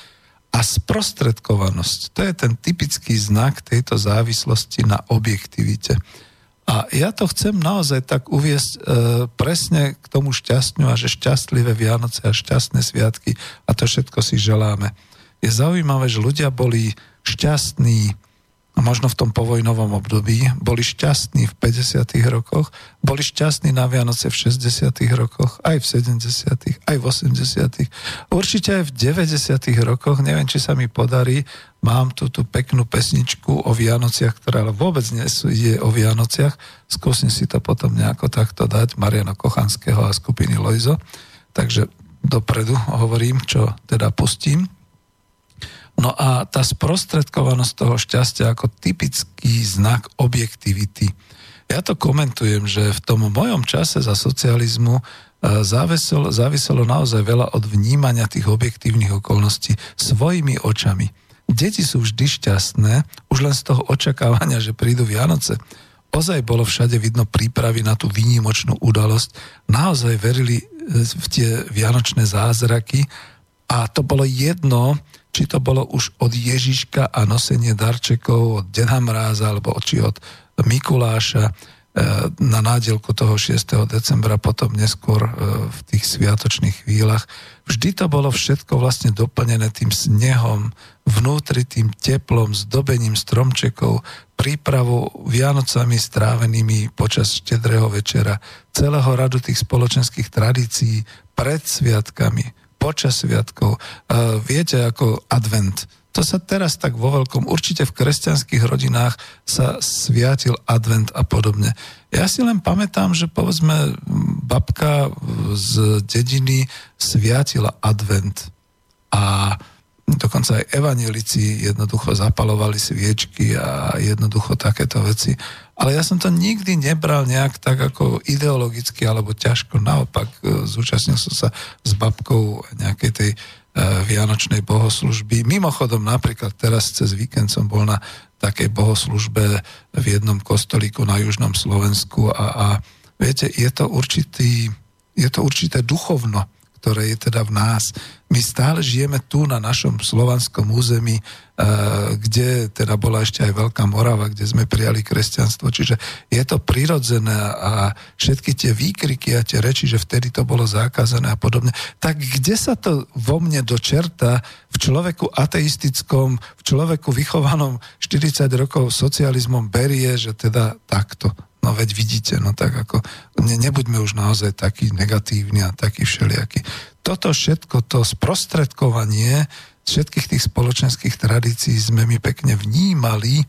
a sprostredkovanosť. To je ten typický znak tejto závislosti na objektivite. A ja to chcem naozaj tak uviesť e, presne k tomu šťastňu a že šťastlivé Vianoce a šťastné sviatky a to všetko si želáme. Je zaujímavé, že ľudia boli šťastní, možno v tom povojnovom období, boli šťastní v 50. rokoch, boli šťastní na Vianoce v 60. rokoch, aj v 70., aj v 80. Určite aj v 90. rokoch, neviem, či sa mi podarí, mám tu tú peknú pesničku o Vianociach, ktorá ale vôbec nie je o Vianociach, skúsim si to potom nejako takto dať, Mariana Kochanského a skupiny Lojzo, takže dopredu hovorím, čo teda pustím. No a tá sprostredkovanosť toho šťastia ako typický znak objektivity. Ja to komentujem, že v tom mojom čase za socializmu e, záviselo, záviselo naozaj veľa od vnímania tých objektívnych okolností svojimi očami. Deti sú vždy šťastné, už len z toho očakávania, že prídu Vianoce. Ozaj bolo všade vidno prípravy na tú výnimočnú udalosť. Naozaj verili e, v tie vianočné zázraky a to bolo jedno, či to bolo už od Ježiška a nosenie darčekov od Dena Mráza, alebo či od Mikuláša e, na nádielku toho 6. decembra, potom neskôr e, v tých sviatočných chvíľach. Vždy to bolo všetko vlastne doplnené tým snehom, vnútri tým teplom, zdobením stromčekov, prípravou Vianocami strávenými počas štedrého večera, celého radu tých spoločenských tradícií pred sviatkami, počas sviatkov. Uh, viete, ako advent. To sa teraz tak vo veľkom, určite v kresťanských rodinách sa sviatil advent a podobne. Ja si len pamätám, že povedzme babka z dediny sviatila advent a dokonca aj evanielici jednoducho zapalovali sviečky a jednoducho takéto veci. Ale ja som to nikdy nebral nejak tak ako ideologicky alebo ťažko. Naopak, e, zúčastnil som sa s babkou nejakej tej e, vianočnej bohoslužby. Mimochodom, napríklad teraz cez víkend som bol na takej bohoslužbe v jednom kostolíku na južnom Slovensku a, a viete, je to určitý, je to určité duchovno ktoré je teda v nás. My stále žijeme tu na našom slovanskom území, eh, kde teda bola ešte aj Veľká Morava, kde sme prijali kresťanstvo. Čiže je to prirodzené a všetky tie výkriky a tie reči, že vtedy to bolo zakázané a podobne. Tak kde sa to vo mne dočerta v človeku ateistickom, v človeku vychovanom 40 rokov socializmom berie, že teda takto No veď vidíte, no tak ako, ne, nebuďme už naozaj taký negatívny a taký všelijaký. Toto všetko, to sprostredkovanie všetkých tých spoločenských tradícií sme my pekne vnímali,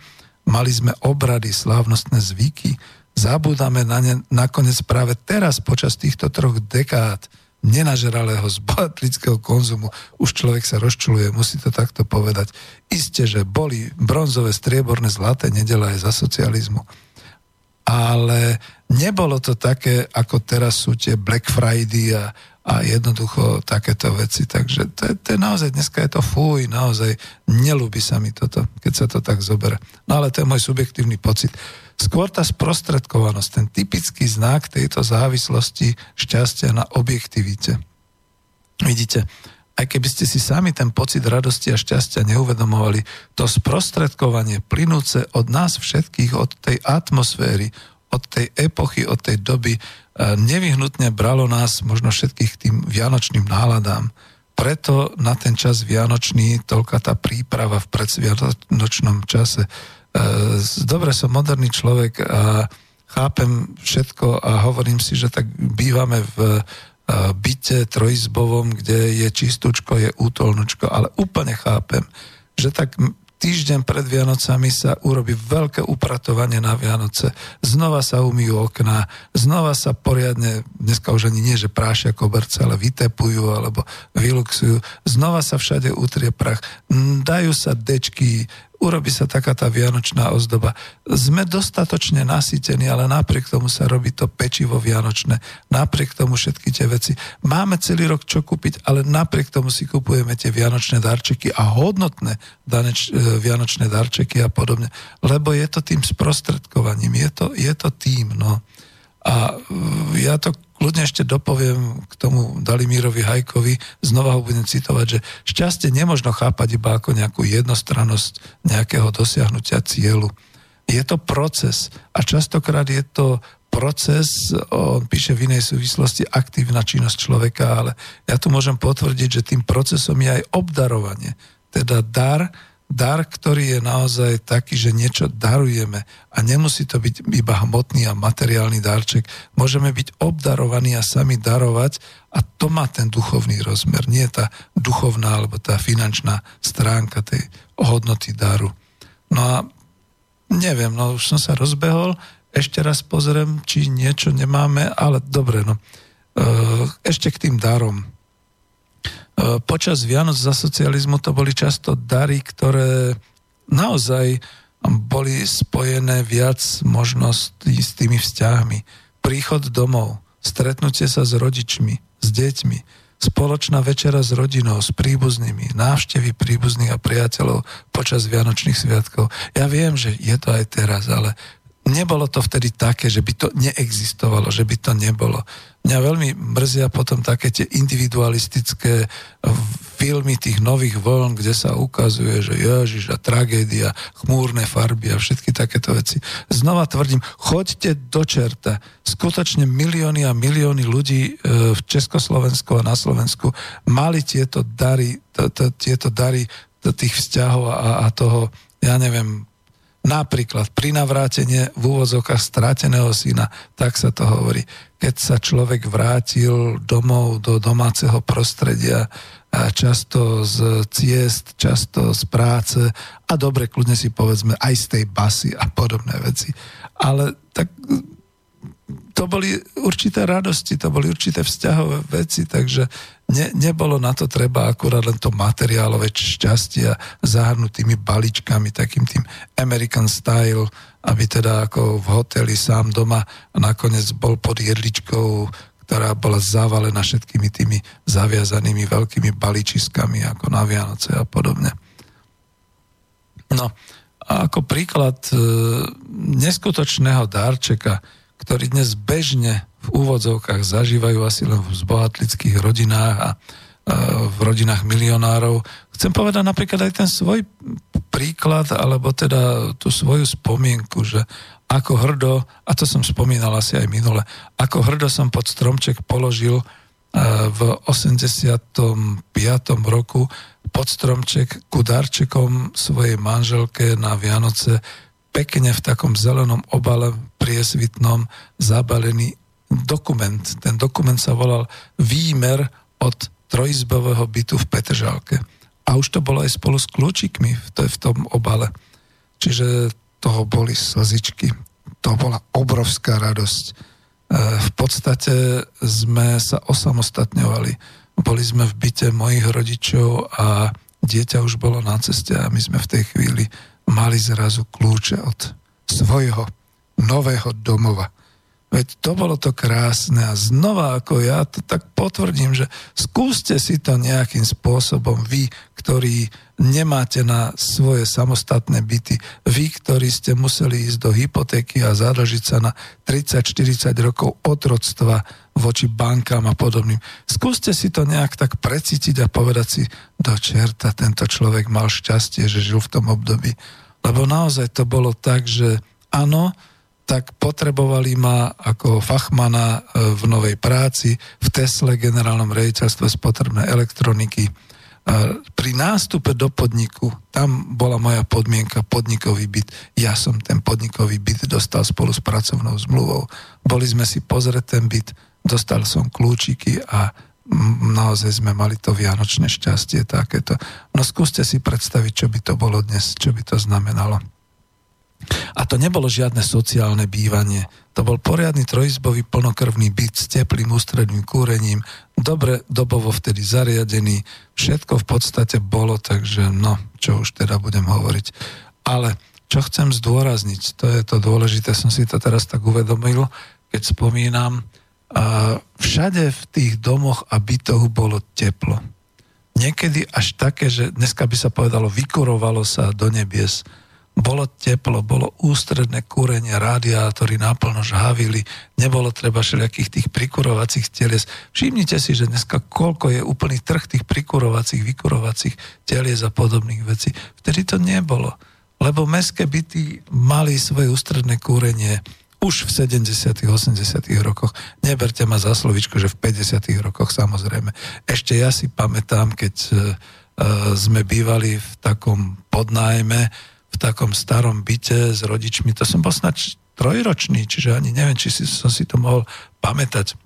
mali sme obrady, slávnostné zvyky, zabúdame na ne nakoniec práve teraz počas týchto troch dekád nenažralého zbohatlického konzumu. Už človek sa rozčuluje, musí to takto povedať. Isté, že boli bronzové, strieborné, zlaté nedele aj za socializmu ale nebolo to také, ako teraz sú tie Black Friday a, a jednoducho takéto veci. Takže to to je naozaj, dneska je to fuj, naozaj nelúbi sa mi toto, keď sa to tak zoberá. No ale to je môj subjektívny pocit. Skôr tá sprostredkovanosť, ten typický znak tejto závislosti šťastia na objektivite. Vidíte, aj keby ste si sami ten pocit radosti a šťastia neuvedomovali, to sprostredkovanie plynúce od nás všetkých, od tej atmosféry, od tej epochy, od tej doby, e, nevyhnutne bralo nás možno všetkých tým vianočným náladám. Preto na ten čas vianočný toľka tá príprava v predsvianočnom čase. E, dobre, som moderný človek a chápem všetko a hovorím si, že tak bývame v byte trojizbovom, kde je čistúčko, je útolnočko, ale úplne chápem, že tak týždeň pred Vianocami sa urobí veľké upratovanie na Vianoce, znova sa umýjú okná, znova sa poriadne, dneska už ani nie, že prášia koberce, ale vytepujú alebo vyluxujú, znova sa všade utrie prach, dajú sa dečky, urobí sa taká tá vianočná ozdoba. Sme dostatočne nasýtení, ale napriek tomu sa robí to pečivo vianočné, napriek tomu všetky tie veci. Máme celý rok čo kúpiť, ale napriek tomu si kupujeme tie vianočné darčeky a hodnotné daneč, e, vianočné darčeky a podobne, lebo je to tým sprostredkovaním, je to, je to tým, no. A e, ja to kľudne ešte dopoviem k tomu Dalimírovi Hajkovi, znova ho budem citovať, že šťastie nemožno chápať iba ako nejakú jednostrannosť nejakého dosiahnutia cieľu. Je to proces a častokrát je to proces, on píše v inej súvislosti, aktívna činnosť človeka, ale ja tu môžem potvrdiť, že tým procesom je aj obdarovanie. Teda dar, dar, ktorý je naozaj taký, že niečo darujeme a nemusí to byť iba hmotný a materiálny darček. Môžeme byť obdarovaní a sami darovať a to má ten duchovný rozmer, nie tá duchovná alebo tá finančná stránka tej hodnoty daru. No a neviem, no už som sa rozbehol, ešte raz pozriem, či niečo nemáme, ale dobre, no. E, ešte k tým darom počas Vianoc za socializmu to boli často dary, ktoré naozaj boli spojené viac možností s tými vzťahmi. Príchod domov, stretnutie sa s rodičmi, s deťmi, spoločná večera s rodinou, s príbuznými, návštevy príbuzných a priateľov počas Vianočných sviatkov. Ja viem, že je to aj teraz, ale nebolo to vtedy také, že by to neexistovalo, že by to nebolo. Mňa veľmi mrzia potom také tie individualistické filmy tých nových vln, kde sa ukazuje, že ježiš a tragédia, chmúrne farby a všetky takéto veci. Znova tvrdím, choďte do čerta. Skutočne milióny a milióny ľudí e, v Československu a na Slovensku mali tieto dary, to, to, tieto dary tých vzťahov a, a toho, ja neviem, Napríklad pri navrátenie v úvozokách strateného syna, tak sa to hovorí. Keď sa človek vrátil domov do domáceho prostredia, často z ciest, často z práce a dobre, kľudne si povedzme aj z tej basy a podobné veci. Ale tak to boli určité radosti, to boli určité vzťahové veci, takže ne, nebolo na to treba akurát len to materiálové šťastie zahrnúť tými balíčkami, takým tým American style, aby teda ako v hoteli sám doma a nakoniec bol pod jedličkou, ktorá bola zavalená všetkými tými zaviazanými veľkými balíčiskami ako na Vianoce a podobne. No a ako príklad e, neskutočného dárčeka, ktorý dnes bežne v úvodzovkách zažívajú asi len v zbohatlických rodinách a v rodinách milionárov. Chcem povedať napríklad aj ten svoj príklad, alebo teda tú svoju spomienku, že ako hrdo, a to som spomínal asi aj minule, ako hrdo som pod stromček položil v 85. roku pod stromček ku darčekom svojej manželke na Vianoce pekne v takom zelenom obale priesvitnom zabalený dokument. Ten dokument sa volal Výmer od trojizbového bytu v Petržálke. A už to bolo aj spolu s kľúčikmi v, v tom obale. Čiže toho boli slzičky. To bola obrovská radosť. E, v podstate sme sa osamostatňovali. Boli sme v byte mojich rodičov a dieťa už bolo na ceste a my sme v tej chvíli mali zrazu kľúče od svojho nového domova. Veď to bolo to krásne a znova ako ja to tak potvrdím, že skúste si to nejakým spôsobom vy, ktorí nemáte na svoje samostatné byty, vy, ktorí ste museli ísť do hypotéky a zadlžiť sa na 30-40 rokov otroctva voči bankám a podobným. Skúste si to nejak tak precítiť a povedať si, do čerta, tento človek mal šťastie, že žil v tom období. Lebo naozaj to bolo tak, že áno, tak potrebovali ma ako fachmana e, v novej práci, v Tesle, generálnom rejiteľstve spotrebnej elektroniky. E, pri nástupe do podniku, tam bola moja podmienka podnikový byt. Ja som ten podnikový byt dostal spolu s pracovnou zmluvou. Boli sme si pozrieť ten byt, dostal som kľúčiky a naozaj sme mali to vianočné šťastie takéto. No skúste si predstaviť, čo by to bolo dnes, čo by to znamenalo. A to nebolo žiadne sociálne bývanie. To bol poriadny trojizbový plnokrvný byt s teplým ústredným kúrením, dobre dobovo vtedy zariadený, všetko v podstate bolo, takže no, čo už teda budem hovoriť. Ale čo chcem zdôrazniť, to je to dôležité, som si to teraz tak uvedomil, keď spomínam, a všade v tých domoch a bytoch bolo teplo. Niekedy až také, že dneska by sa povedalo, vykurovalo sa do nebies. Bolo teplo, bolo ústredné kúrenie, radiátory naplno žhavili, nebolo treba všelijakých tých prikurovacích telies. Všimnite si, že dneska koľko je úplný trh tých prikurovacích, vykurovacích telies a podobných vecí. Vtedy to nebolo lebo mestské byty mali svoje ústredné kúrenie už v 70. 80. rokoch. Neberte ma za slovičko, že v 50. rokoch samozrejme. Ešte ja si pamätám, keď uh, sme bývali v takom podnájme, v takom starom byte s rodičmi, to som bol snad trojročný, čiže ani neviem, či si, som si to mohol pamätať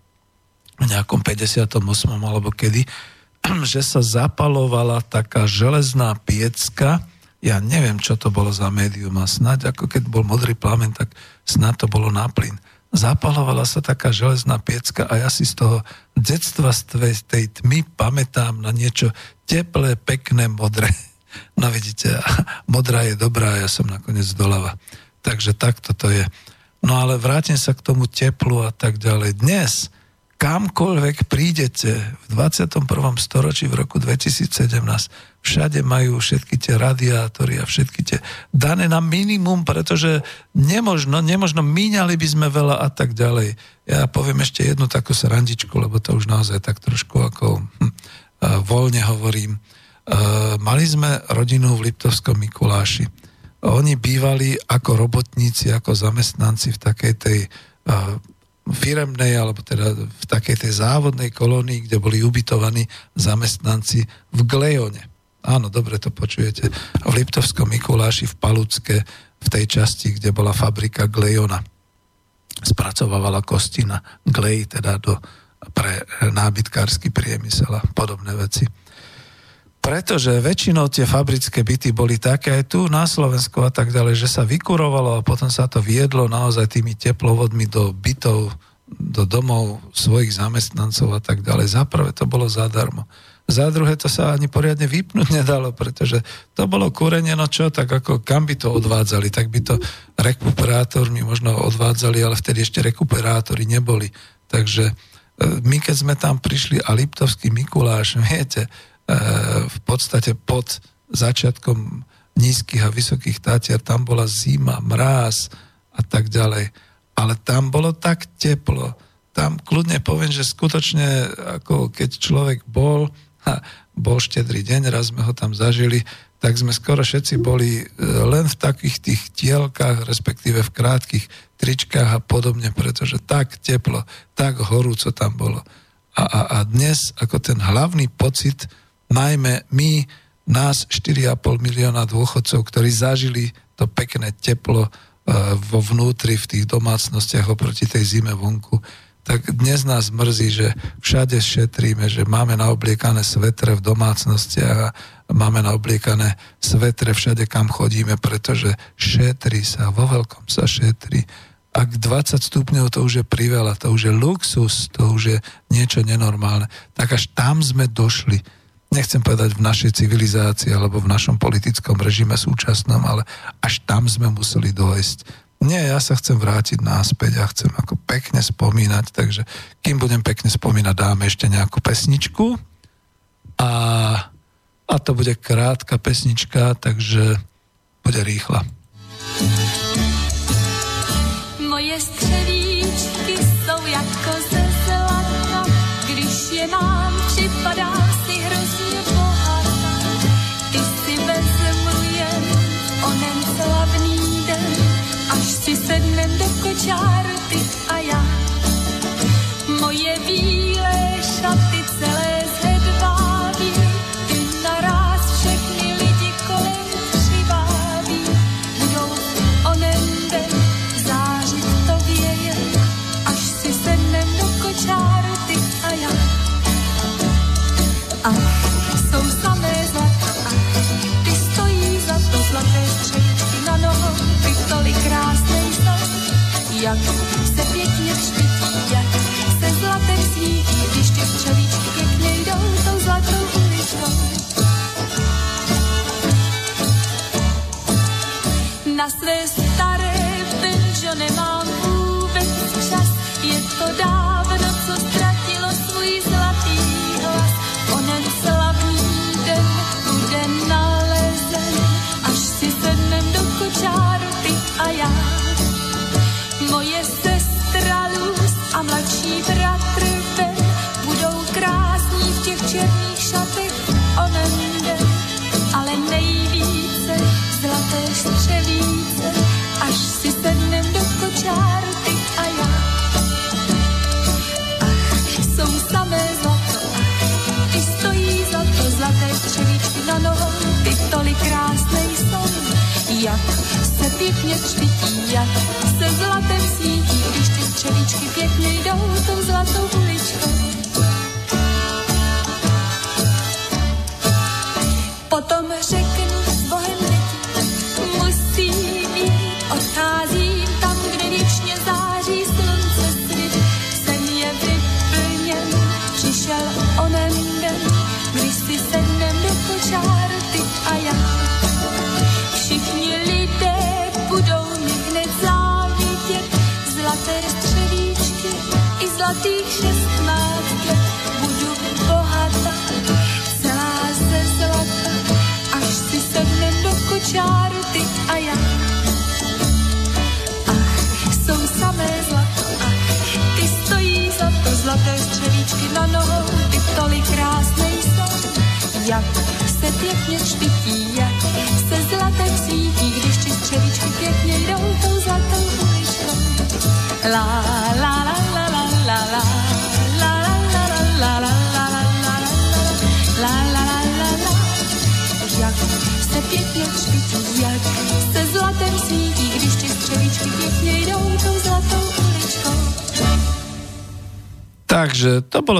v nejakom 58. alebo kedy, že sa zapalovala taká železná piecka, ja neviem, čo to bolo za médium a snáď ako keď bol modrý plamen, tak snáď to bolo na plyn. Zapalovala sa taká železná piecka a ja si z toho detstva z tej tmy pamätám na niečo teplé, pekné, modré. No vidíte, modrá je dobrá, ja som nakoniec doľava. Takže takto to je. No ale vrátim sa k tomu teplu a tak ďalej. Dnes kamkoľvek prídete v 21. storočí v roku 2017, všade majú všetky tie radiátory a všetky tie dané na minimum, pretože nemožno, nemožno, míňali by sme veľa a tak ďalej. Ja poviem ešte jednu takú srandičku, lebo to už naozaj tak trošku ako hm, voľne hovorím. Uh, mali sme rodinu v Liptovskom Mikuláši. Oni bývali ako robotníci, ako zamestnanci v takej tej uh, firemnej, alebo teda v takej tej závodnej kolónii, kde boli ubytovaní zamestnanci v Glejone. Áno, dobre to počujete. V Liptovskom Mikuláši v Palucke, v tej časti, kde bola fabrika Glejona. Spracovávala kostina Glej, teda do, pre nábytkársky priemysel a podobné veci pretože väčšinou tie fabrické byty boli také aj tu na Slovensku a tak ďalej, že sa vykurovalo a potom sa to viedlo naozaj tými teplovodmi do bytov, do domov svojich zamestnancov a tak ďalej. Za prvé to bolo zadarmo. Za druhé to sa ani poriadne vypnúť nedalo, pretože to bolo kúrenie, no čo, tak ako kam by to odvádzali, tak by to rekuperátormi možno odvádzali, ale vtedy ešte rekuperátory neboli. Takže e, my keď sme tam prišli a Liptovský Mikuláš, viete, v podstate pod začiatkom nízkych a vysokých tátier, tam bola zima, mráz a tak ďalej. Ale tam bolo tak teplo. Tam kľudne poviem, že skutočne, ako keď človek bol, ha, bol štedrý deň, raz sme ho tam zažili, tak sme skoro všetci boli e, len v takých tých tielkách, respektíve v krátkých tričkách a podobne, pretože tak teplo, tak horúco tam bolo. A, a, a dnes ako ten hlavný pocit, najmä my, nás 4,5 milióna dôchodcov, ktorí zažili to pekné teplo e, vo vnútri v tých domácnostiach oproti tej zime vonku, tak dnes nás mrzí, že všade šetríme, že máme naobliekané svetre v domácnostiach a máme naobliekané svetre všade, kam chodíme, pretože šetrí sa, vo veľkom sa šetrí. Ak 20 stupňov to už je priveľa, to už je luxus, to už je niečo nenormálne, tak až tam sme došli nechcem povedať v našej civilizácii alebo v našom politickom režime súčasnom, ale až tam sme museli dojsť. Nie, ja sa chcem vrátiť náspäť a chcem ako pekne spomínať, takže kým budem pekne spomínať, dáme ešte nejakú pesničku a, a to bude krátka pesnička, takže bude rýchla. Moje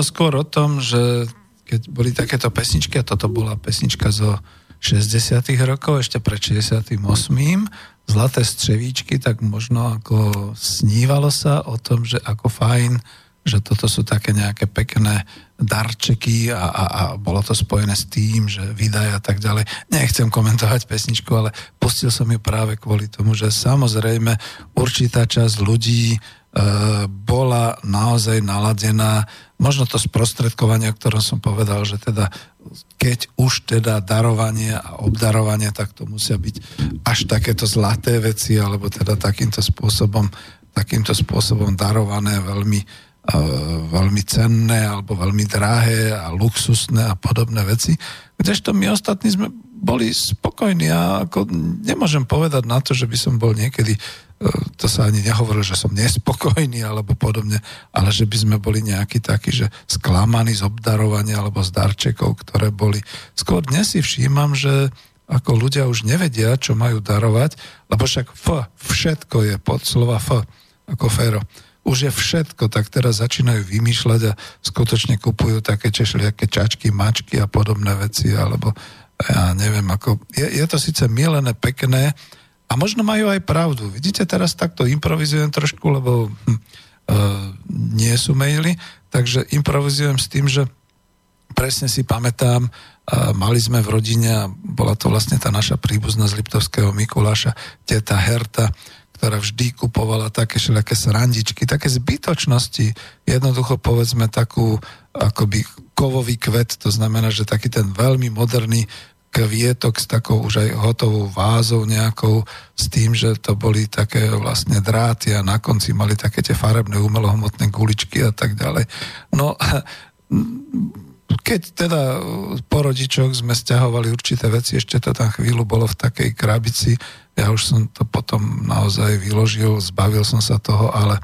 skôr o tom, že keď boli takéto pesničky, a toto bola pesnička zo 60 rokov, ešte pred 68 Zlaté střevíčky, tak možno ako snívalo sa o tom, že ako fajn, že toto sú také nejaké pekné darčeky a, a, a bolo to spojené s tým, že vydaj a tak ďalej. Nechcem komentovať pesničku, ale pustil som ju práve kvôli tomu, že samozrejme určitá časť ľudí e, bola naozaj naladená, možno to sprostredkovanie, o ktorom som povedal, že teda keď už teda darovanie a obdarovanie, tak to musia byť až takéto zlaté veci, alebo teda takýmto spôsobom, takýmto spôsobom darované veľmi, uh, veľmi cenné alebo veľmi drahé a luxusné a podobné veci. Kdežto my ostatní sme boli spokojní a ako nemôžem povedať na to, že by som bol niekedy to sa ani nehovorilo, že som nespokojný alebo podobne, ale že by sme boli nejakí takí, že sklamaní z obdarovania alebo z darčekov, ktoré boli. Skôr dnes si všímam, že ako ľudia už nevedia, čo majú darovať, lebo však F, všetko je pod slova F, ako Fero. Už je všetko, tak teraz začínajú vymýšľať a skutočne kupujú také češliaké čačky, mačky a podobné veci, alebo ja neviem, ako, je, je to síce milené, pekné, a možno majú aj pravdu. Vidíte, teraz takto improvizujem trošku, lebo hm, uh, nie sú maily, takže improvizujem s tým, že presne si pamätám, uh, mali sme v rodine, a bola to vlastne tá naša príbuzná z Liptovského Mikuláša, teta Herta, ktorá vždy kupovala také všelijaké srandičky, také zbytočnosti, jednoducho povedzme takú akoby kovový kvet, to znamená, že taký ten veľmi moderný kvietok s takou už aj hotovou vázou nejakou, s tým, že to boli také vlastne dráty a na konci mali také tie farebné umelohmotné guličky a tak ďalej. No, keď teda po rodičoch sme stiahovali určité veci, ešte to tam chvíľu bolo v takej krabici, ja už som to potom naozaj vyložil, zbavil som sa toho, ale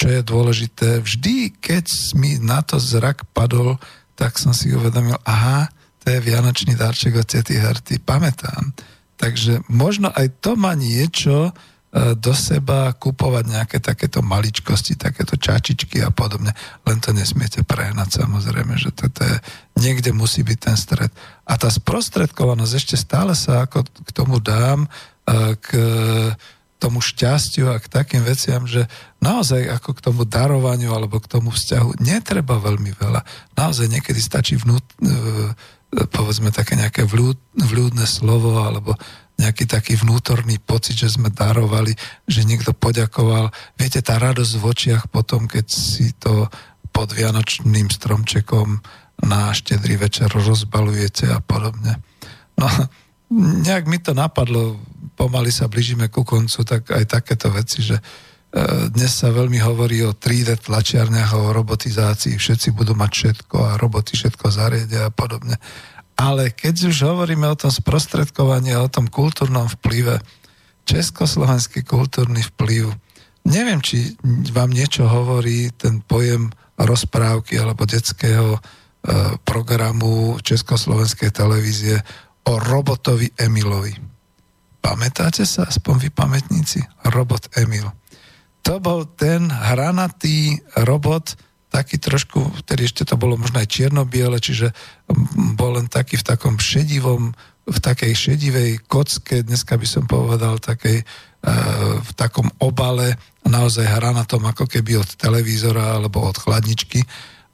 čo je dôležité, vždy, keď mi na to zrak padol, tak som si uvedomil, aha, to je vianočný darček od tety Herty, pamätám. Takže možno aj to má niečo e, do seba kupovať nejaké takéto maličkosti, takéto čačičky a podobne. Len to nesmiete prehnať samozrejme, že toto je, niekde musí byť ten stred. A tá sprostredkovanosť ešte stále sa ako k tomu dám, e, k tomu šťastiu a k takým veciam, že naozaj ako k tomu darovaniu alebo k tomu vzťahu netreba veľmi veľa. Naozaj niekedy stačí vnút, e, povedzme také nejaké vľúd, vľúdne slovo alebo nejaký taký vnútorný pocit, že sme darovali, že niekto poďakoval. Viete, tá radosť v očiach potom, keď si to pod vianočným stromčekom na štedrý večer rozbalujete a podobne. No, nejak mi to napadlo, pomaly sa blížime ku koncu, tak aj takéto veci, že E, dnes sa veľmi hovorí o 3D tlačiarniach, o robotizácii, všetci budú mať všetko a roboty všetko zariedia a podobne. Ale keď už hovoríme o tom sprostredkovaní o tom kultúrnom vplyve, československý kultúrny vplyv, neviem, či vám niečo hovorí ten pojem rozprávky alebo detského e, programu Československej televízie o robotovi Emilovi. pamätáte sa, aspoň vy pamätníci, robot Emil. To bol ten hranatý robot, taký trošku, vtedy ešte to bolo možno aj čierno-biele, čiže bol len taký v takom šedivom, v takej šedivej kocke, dneska by som povedal, takej, e, v takom obale, naozaj hranatom ako keby od televízora alebo od chladničky.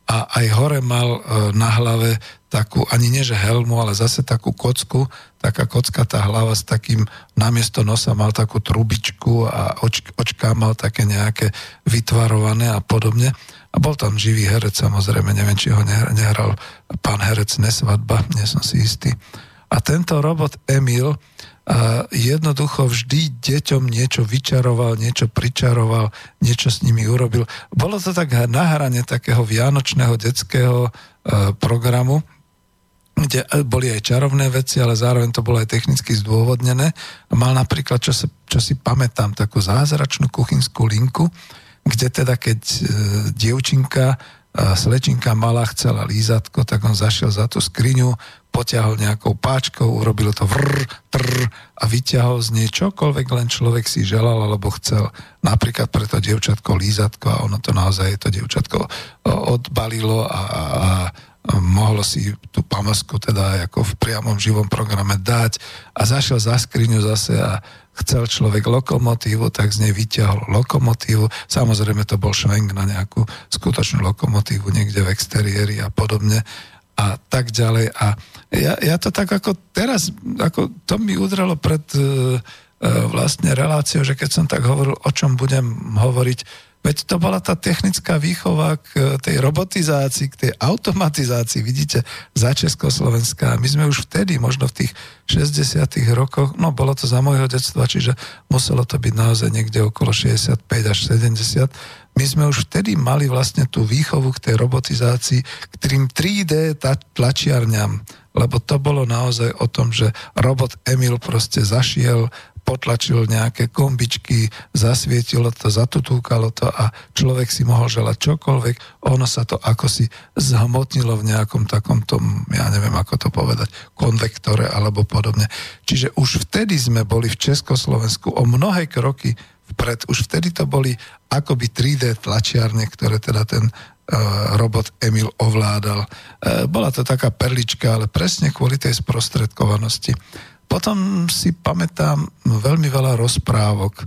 A aj hore mal e, na hlave takú, ani nie že helmu, ale zase takú kocku, taká kocka tá hlava s takým, namiesto nosa mal takú trubičku a oč, očká mal také nejaké vytvarované a podobne. A bol tam živý herec, samozrejme, neviem, či ho nehral pán herec Nesvadba, nie som si istý. A tento robot Emil, a jednoducho vždy deťom niečo vyčaroval, niečo pričaroval, niečo s nimi urobil. Bolo to tak na hrane takého vianočného detského e, programu, kde boli aj čarovné veci, ale zároveň to bolo aj technicky zdôvodnené. Mal napríklad, čo, sa, čo si pamätám, takú zázračnú kuchynskú linku, kde teda keď e, dievčinka slečinka malá chcela lízatko, tak on zašiel za tú skriňu, potiahol nejakou páčkou, urobil to vrr, trr a vyťahol z nej čokoľvek len človek si želal alebo chcel. Napríklad pre to dievčatko lízatko a ono to naozaj to dievčatko odbalilo a, a, mohlo si tú pamasku teda ako v priamom živom programe dať a zašiel za skriňu zase a chcel človek lokomotívu, tak z nej vyťahol lokomotívu. Samozrejme to bol švenk na nejakú skutočnú lokomotívu niekde v exteriéri a podobne a tak ďalej. A ja, ja to tak ako teraz, ako to mi udralo pred uh, vlastne reláciou, že keď som tak hovoril, o čom budem hovoriť, Veď to bola tá technická výchova k e, tej robotizácii, k tej automatizácii, vidíte, za Československá. My sme už vtedy, možno v tých 60 rokoch, no bolo to za môjho detstva, čiže muselo to byť naozaj niekde okolo 65 až 70, my sme už vtedy mali vlastne tú výchovu k tej robotizácii, k tým 3D tlačiarňam, lebo to bolo naozaj o tom, že robot Emil proste zašiel potlačil nejaké kombičky, zasvietilo to, zatutúkalo to a človek si mohol želať čokoľvek, ono sa to ako si zhmotnilo v nejakom takom tom, ja neviem ako to povedať, konvektore alebo podobne. Čiže už vtedy sme boli v Československu o mnohé kroky vpred. Už vtedy to boli akoby 3D tlačiarne, ktoré teda ten uh, robot Emil ovládal. Uh, bola to taká perlička, ale presne kvôli tej sprostredkovanosti. Potom si pamätám veľmi veľa rozprávok.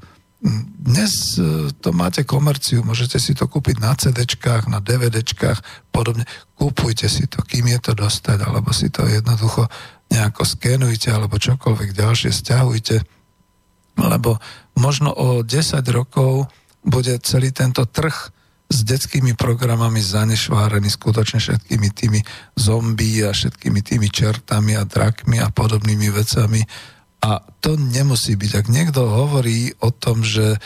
Dnes e, to máte komerciu, môžete si to kúpiť na CD-čkách, na DVD-čkách, podobne. Kúpujte si to, kým je to dostať, alebo si to jednoducho nejako skenujte, alebo čokoľvek ďalšie stiahujte. Lebo možno o 10 rokov bude celý tento trh s detskými programami zanešvárený skutočne všetkými tými zombí a všetkými tými čertami a drakmi a podobnými vecami. A to nemusí byť. Ak niekto hovorí o tom, že e,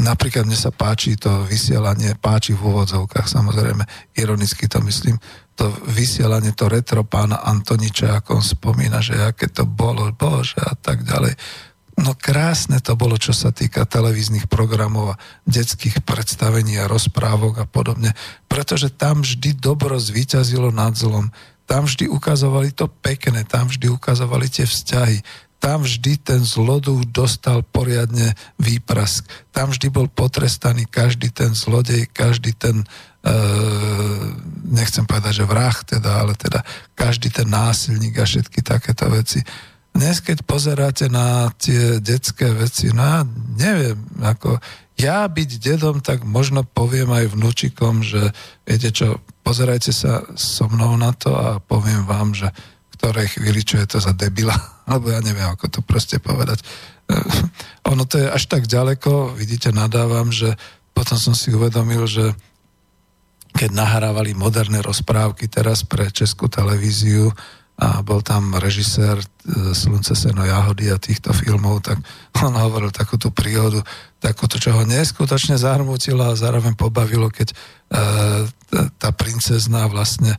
napríklad mne sa páči to vysielanie, páči v úvodzovkách, samozrejme, ironicky to myslím, to vysielanie, to retro pána Antoniča, ako on spomína, že aké to bolo, bože a tak ďalej No krásne to bolo, čo sa týka televíznych programov a detských predstavení a rozprávok a podobne, pretože tam vždy dobro zvíťazilo nad zlom. Tam vždy ukazovali to pekné, tam vždy ukazovali tie vzťahy, tam vždy ten zloduch dostal poriadne výprask. Tam vždy bol potrestaný každý ten zlodej, každý ten, e, nechcem povedať, že vrah teda, ale teda každý ten násilník a všetky takéto veci. Dnes, keď pozeráte na tie detské veci, no neviem, ako ja byť dedom, tak možno poviem aj vnúčikom, že viete čo, pozerajte sa so mnou na to a poviem vám, že v ktorej chvíli, čo je to za debila, alebo ja neviem, ako to proste povedať. ono to je až tak ďaleko, vidíte, nadávam, že potom som si uvedomil, že keď nahrávali moderné rozprávky teraz pre Českú televíziu, a bol tam režisér e, Slunce, seno, jahody a týchto filmov, tak on hovoril takú tú príhodu, takúto, čo ho neskutočne zahrmutilo a zároveň pobavilo, keď e, tá princezná vlastne, e,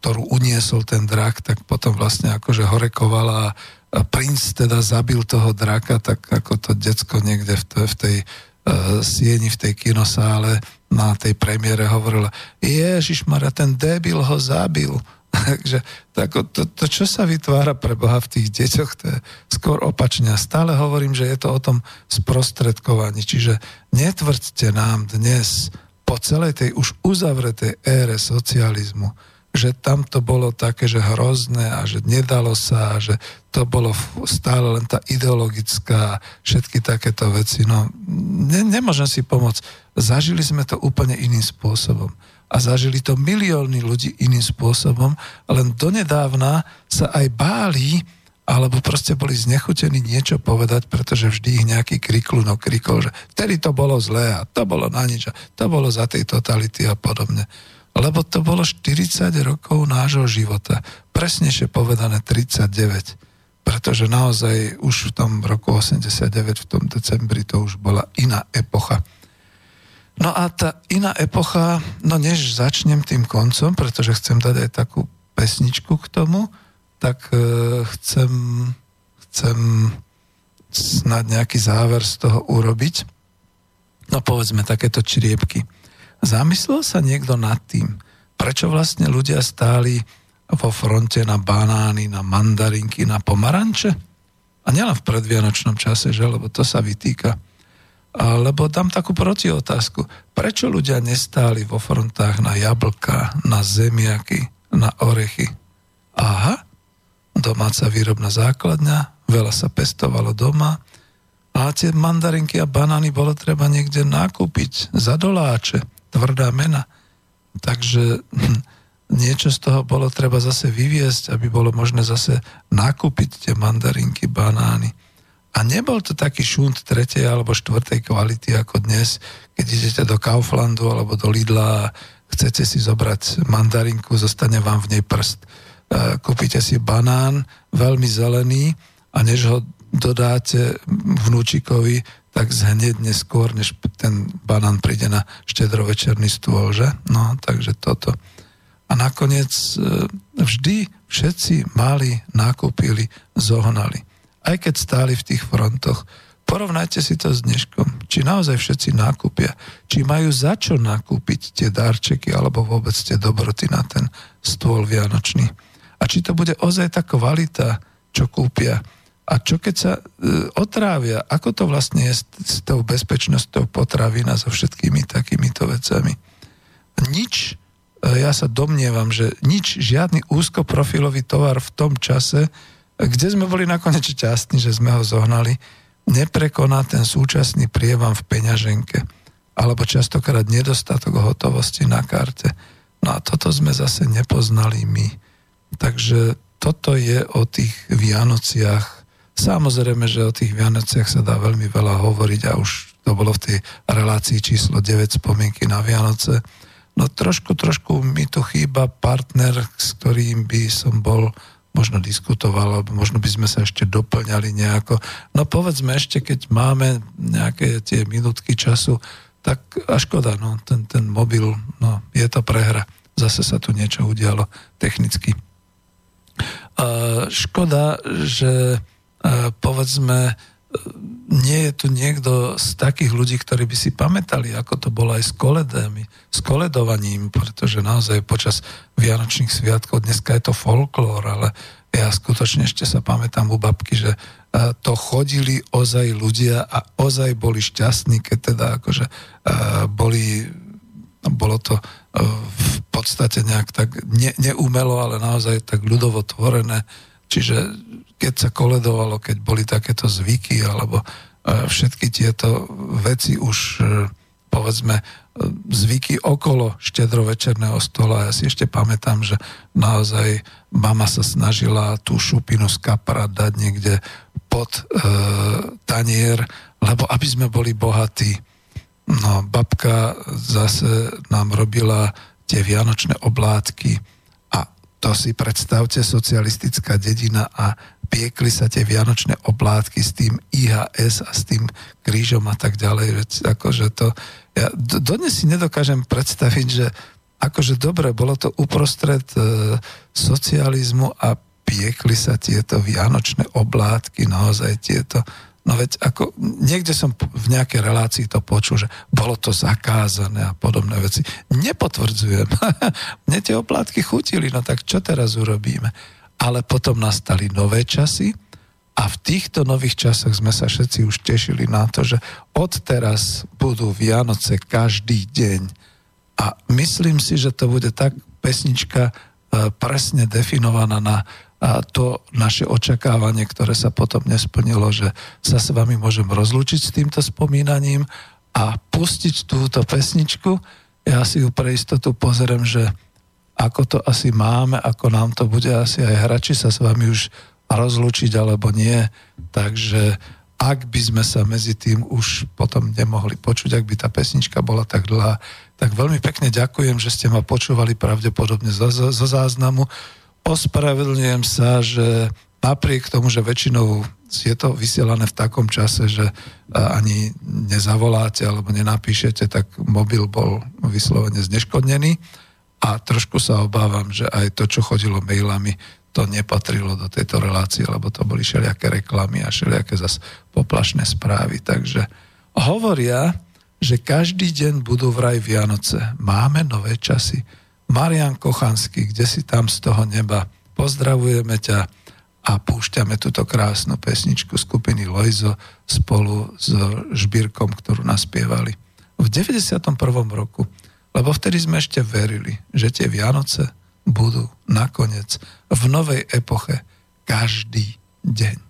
ktorú uniesol ten drak, tak potom vlastne akože horekovala a princ teda zabil toho draka, tak ako to decko niekde v, tej, v tej sieni, v tej kinosále na tej premiére hovorila, Ježiš Mara, ten debil ho zabil. Takže to, to, to, čo sa vytvára pre Boha v tých deťoch, to je skôr opačne. Stále hovorím, že je to o tom sprostredkovaní. Čiže netvrďte nám dnes po celej tej už uzavretej ére socializmu, že tam to bolo také, že hrozné a že nedalo sa a že to bolo stále len tá ideologická, všetky takéto veci. No, ne, nemôžem si pomôcť. Zažili sme to úplne iným spôsobom. A zažili to milióny ľudí iným spôsobom. Len donedávna sa aj báli, alebo proste boli znechutení niečo povedať, pretože vždy ich nejaký kriklunok krikol, že vtedy to bolo zlé a to bolo na nič a to bolo za tej totality a podobne lebo to bolo 40 rokov nášho života. Presnejšie povedané 39. Pretože naozaj už v tom roku 89, v tom decembri, to už bola iná epocha. No a tá iná epocha, no než začnem tým koncom, pretože chcem dať aj takú pesničku k tomu, tak e, chcem, chcem snad nejaký záver z toho urobiť. No povedzme takéto čriepky. Zamyslel sa niekto nad tým, prečo vlastne ľudia stáli vo fronte na banány, na mandarinky, na pomaranče? A nielen v predvianočnom čase, že? Lebo to sa vytýka. Lebo dám takú protiotázku. Prečo ľudia nestáli vo frontách na jablka, na zemiaky, na orechy? Aha, domáca výrobná základňa, veľa sa pestovalo doma, a tie mandarinky a banány bolo treba niekde nakúpiť za doláče tvrdá mena. Takže niečo z toho bolo treba zase vyviesť, aby bolo možné zase nakúpiť tie mandarinky, banány. A nebol to taký šunt tretej alebo štvrtej kvality ako dnes, keď idete do Kauflandu alebo do Lidla a chcete si zobrať mandarinku, zostane vám v nej prst. E, kúpite si banán, veľmi zelený a než ho dodáte vnúčikovi, tak zhneď neskôr, než ten banán príde na štedrovečerný stôl, že? No, takže toto. A nakoniec e, vždy všetci mali, nakúpili, zohnali. Aj keď stáli v tých frontoch. Porovnajte si to s dneškom. Či naozaj všetci nákupia. Či majú za čo nakúpiť tie darčeky alebo vôbec tie dobroty na ten stôl vianočný. A či to bude ozaj tá kvalita, čo kúpia a čo keď sa e, otrávia? Ako to vlastne je s, s tou bezpečnosťou potravín a so všetkými takýmito vecami? Nič, e, ja sa domnievam, že nič, žiadny úzkoprofilový tovar v tom čase, kde sme boli nakoniec šťastní, že sme ho zohnali, neprekoná ten súčasný prievam v peňaženke alebo častokrát nedostatok hotovosti na karte. No a toto sme zase nepoznali my. Takže toto je o tých Vianociach Samozrejme, že o tých Vianociach sa dá veľmi veľa hovoriť a už to bolo v tej relácii číslo 9 spomienky na Vianoce. No trošku, trošku mi tu chýba partner, s ktorým by som bol možno diskutoval, alebo možno by sme sa ešte doplňali nejako. No povedzme ešte, keď máme nejaké tie minútky času, tak a škoda, no, ten, ten mobil, no, je to prehra. Zase sa tu niečo udialo technicky. Uh, škoda, že povedzme, nie je tu niekto z takých ľudí, ktorí by si pamätali, ako to bolo aj s koledami, s koledovaním, pretože naozaj počas Vianočných sviatkov, dneska je to folklór, ale ja skutočne ešte sa pamätám u babky, že to chodili ozaj ľudia a ozaj boli šťastní, keď teda akože boli, bolo to v podstate nejak tak ne, neumelo, ale naozaj tak ľudovo tvorené, čiže keď sa koledovalo, keď boli takéto zvyky, alebo e, všetky tieto veci už, e, povedzme, e, zvyky okolo štedrovečerného stola. Ja si ešte pamätám, že naozaj mama sa snažila tú šupinu z kapra dať niekde pod e, tanier, lebo aby sme boli bohatí. No, babka zase nám robila tie vianočné oblátky a to si predstavte socialistická dedina a piekli sa tie vianočné oblátky s tým IHS a s tým krížom a tak ďalej. Veď akože to, ja dodnes si nedokážem predstaviť, že akože dobre, bolo to uprostred e, socializmu a piekli sa tieto vianočné oblátky, naozaj tieto, No veď ako, niekde som v nejakej relácii to počul, že bolo to zakázané a podobné veci. Nepotvrdzujem. Mne tie oplátky chutili, no tak čo teraz urobíme? Ale potom nastali nové časy a v týchto nových časoch sme sa všetci už tešili na to, že odteraz budú Vianoce každý deň. A myslím si, že to bude tak pesnička e, presne definovaná na a to naše očakávanie, ktoré sa potom nesplnilo, že sa s vami môžem rozlúčiť s týmto spomínaním a pustiť túto pesničku. Ja si ju pre istotu pozriem, že ako to asi máme, ako nám to bude asi aj hrači sa s vami už rozlúčiť alebo nie. Takže ak by sme sa medzi tým už potom nemohli počuť, ak by tá pesnička bola tak dlhá, tak veľmi pekne ďakujem, že ste ma počúvali pravdepodobne zo, zo záznamu ospravedlňujem sa, že napriek tomu, že väčšinou je to vysielané v takom čase, že ani nezavoláte alebo nenapíšete, tak mobil bol vyslovene zneškodnený a trošku sa obávam, že aj to, čo chodilo mailami, to nepatrilo do tejto relácie, lebo to boli všelijaké reklamy a všelijaké zas poplašné správy. Takže hovoria, že každý deň budú vraj Vianoce. Máme nové časy Marian Kochanský, kde si tam z toho neba. Pozdravujeme ťa a púšťame túto krásnu pesničku skupiny Lojzo spolu s Žbírkom, ktorú naspievali v 91. roku. Lebo vtedy sme ešte verili, že tie Vianoce budú nakoniec v novej epoche každý deň.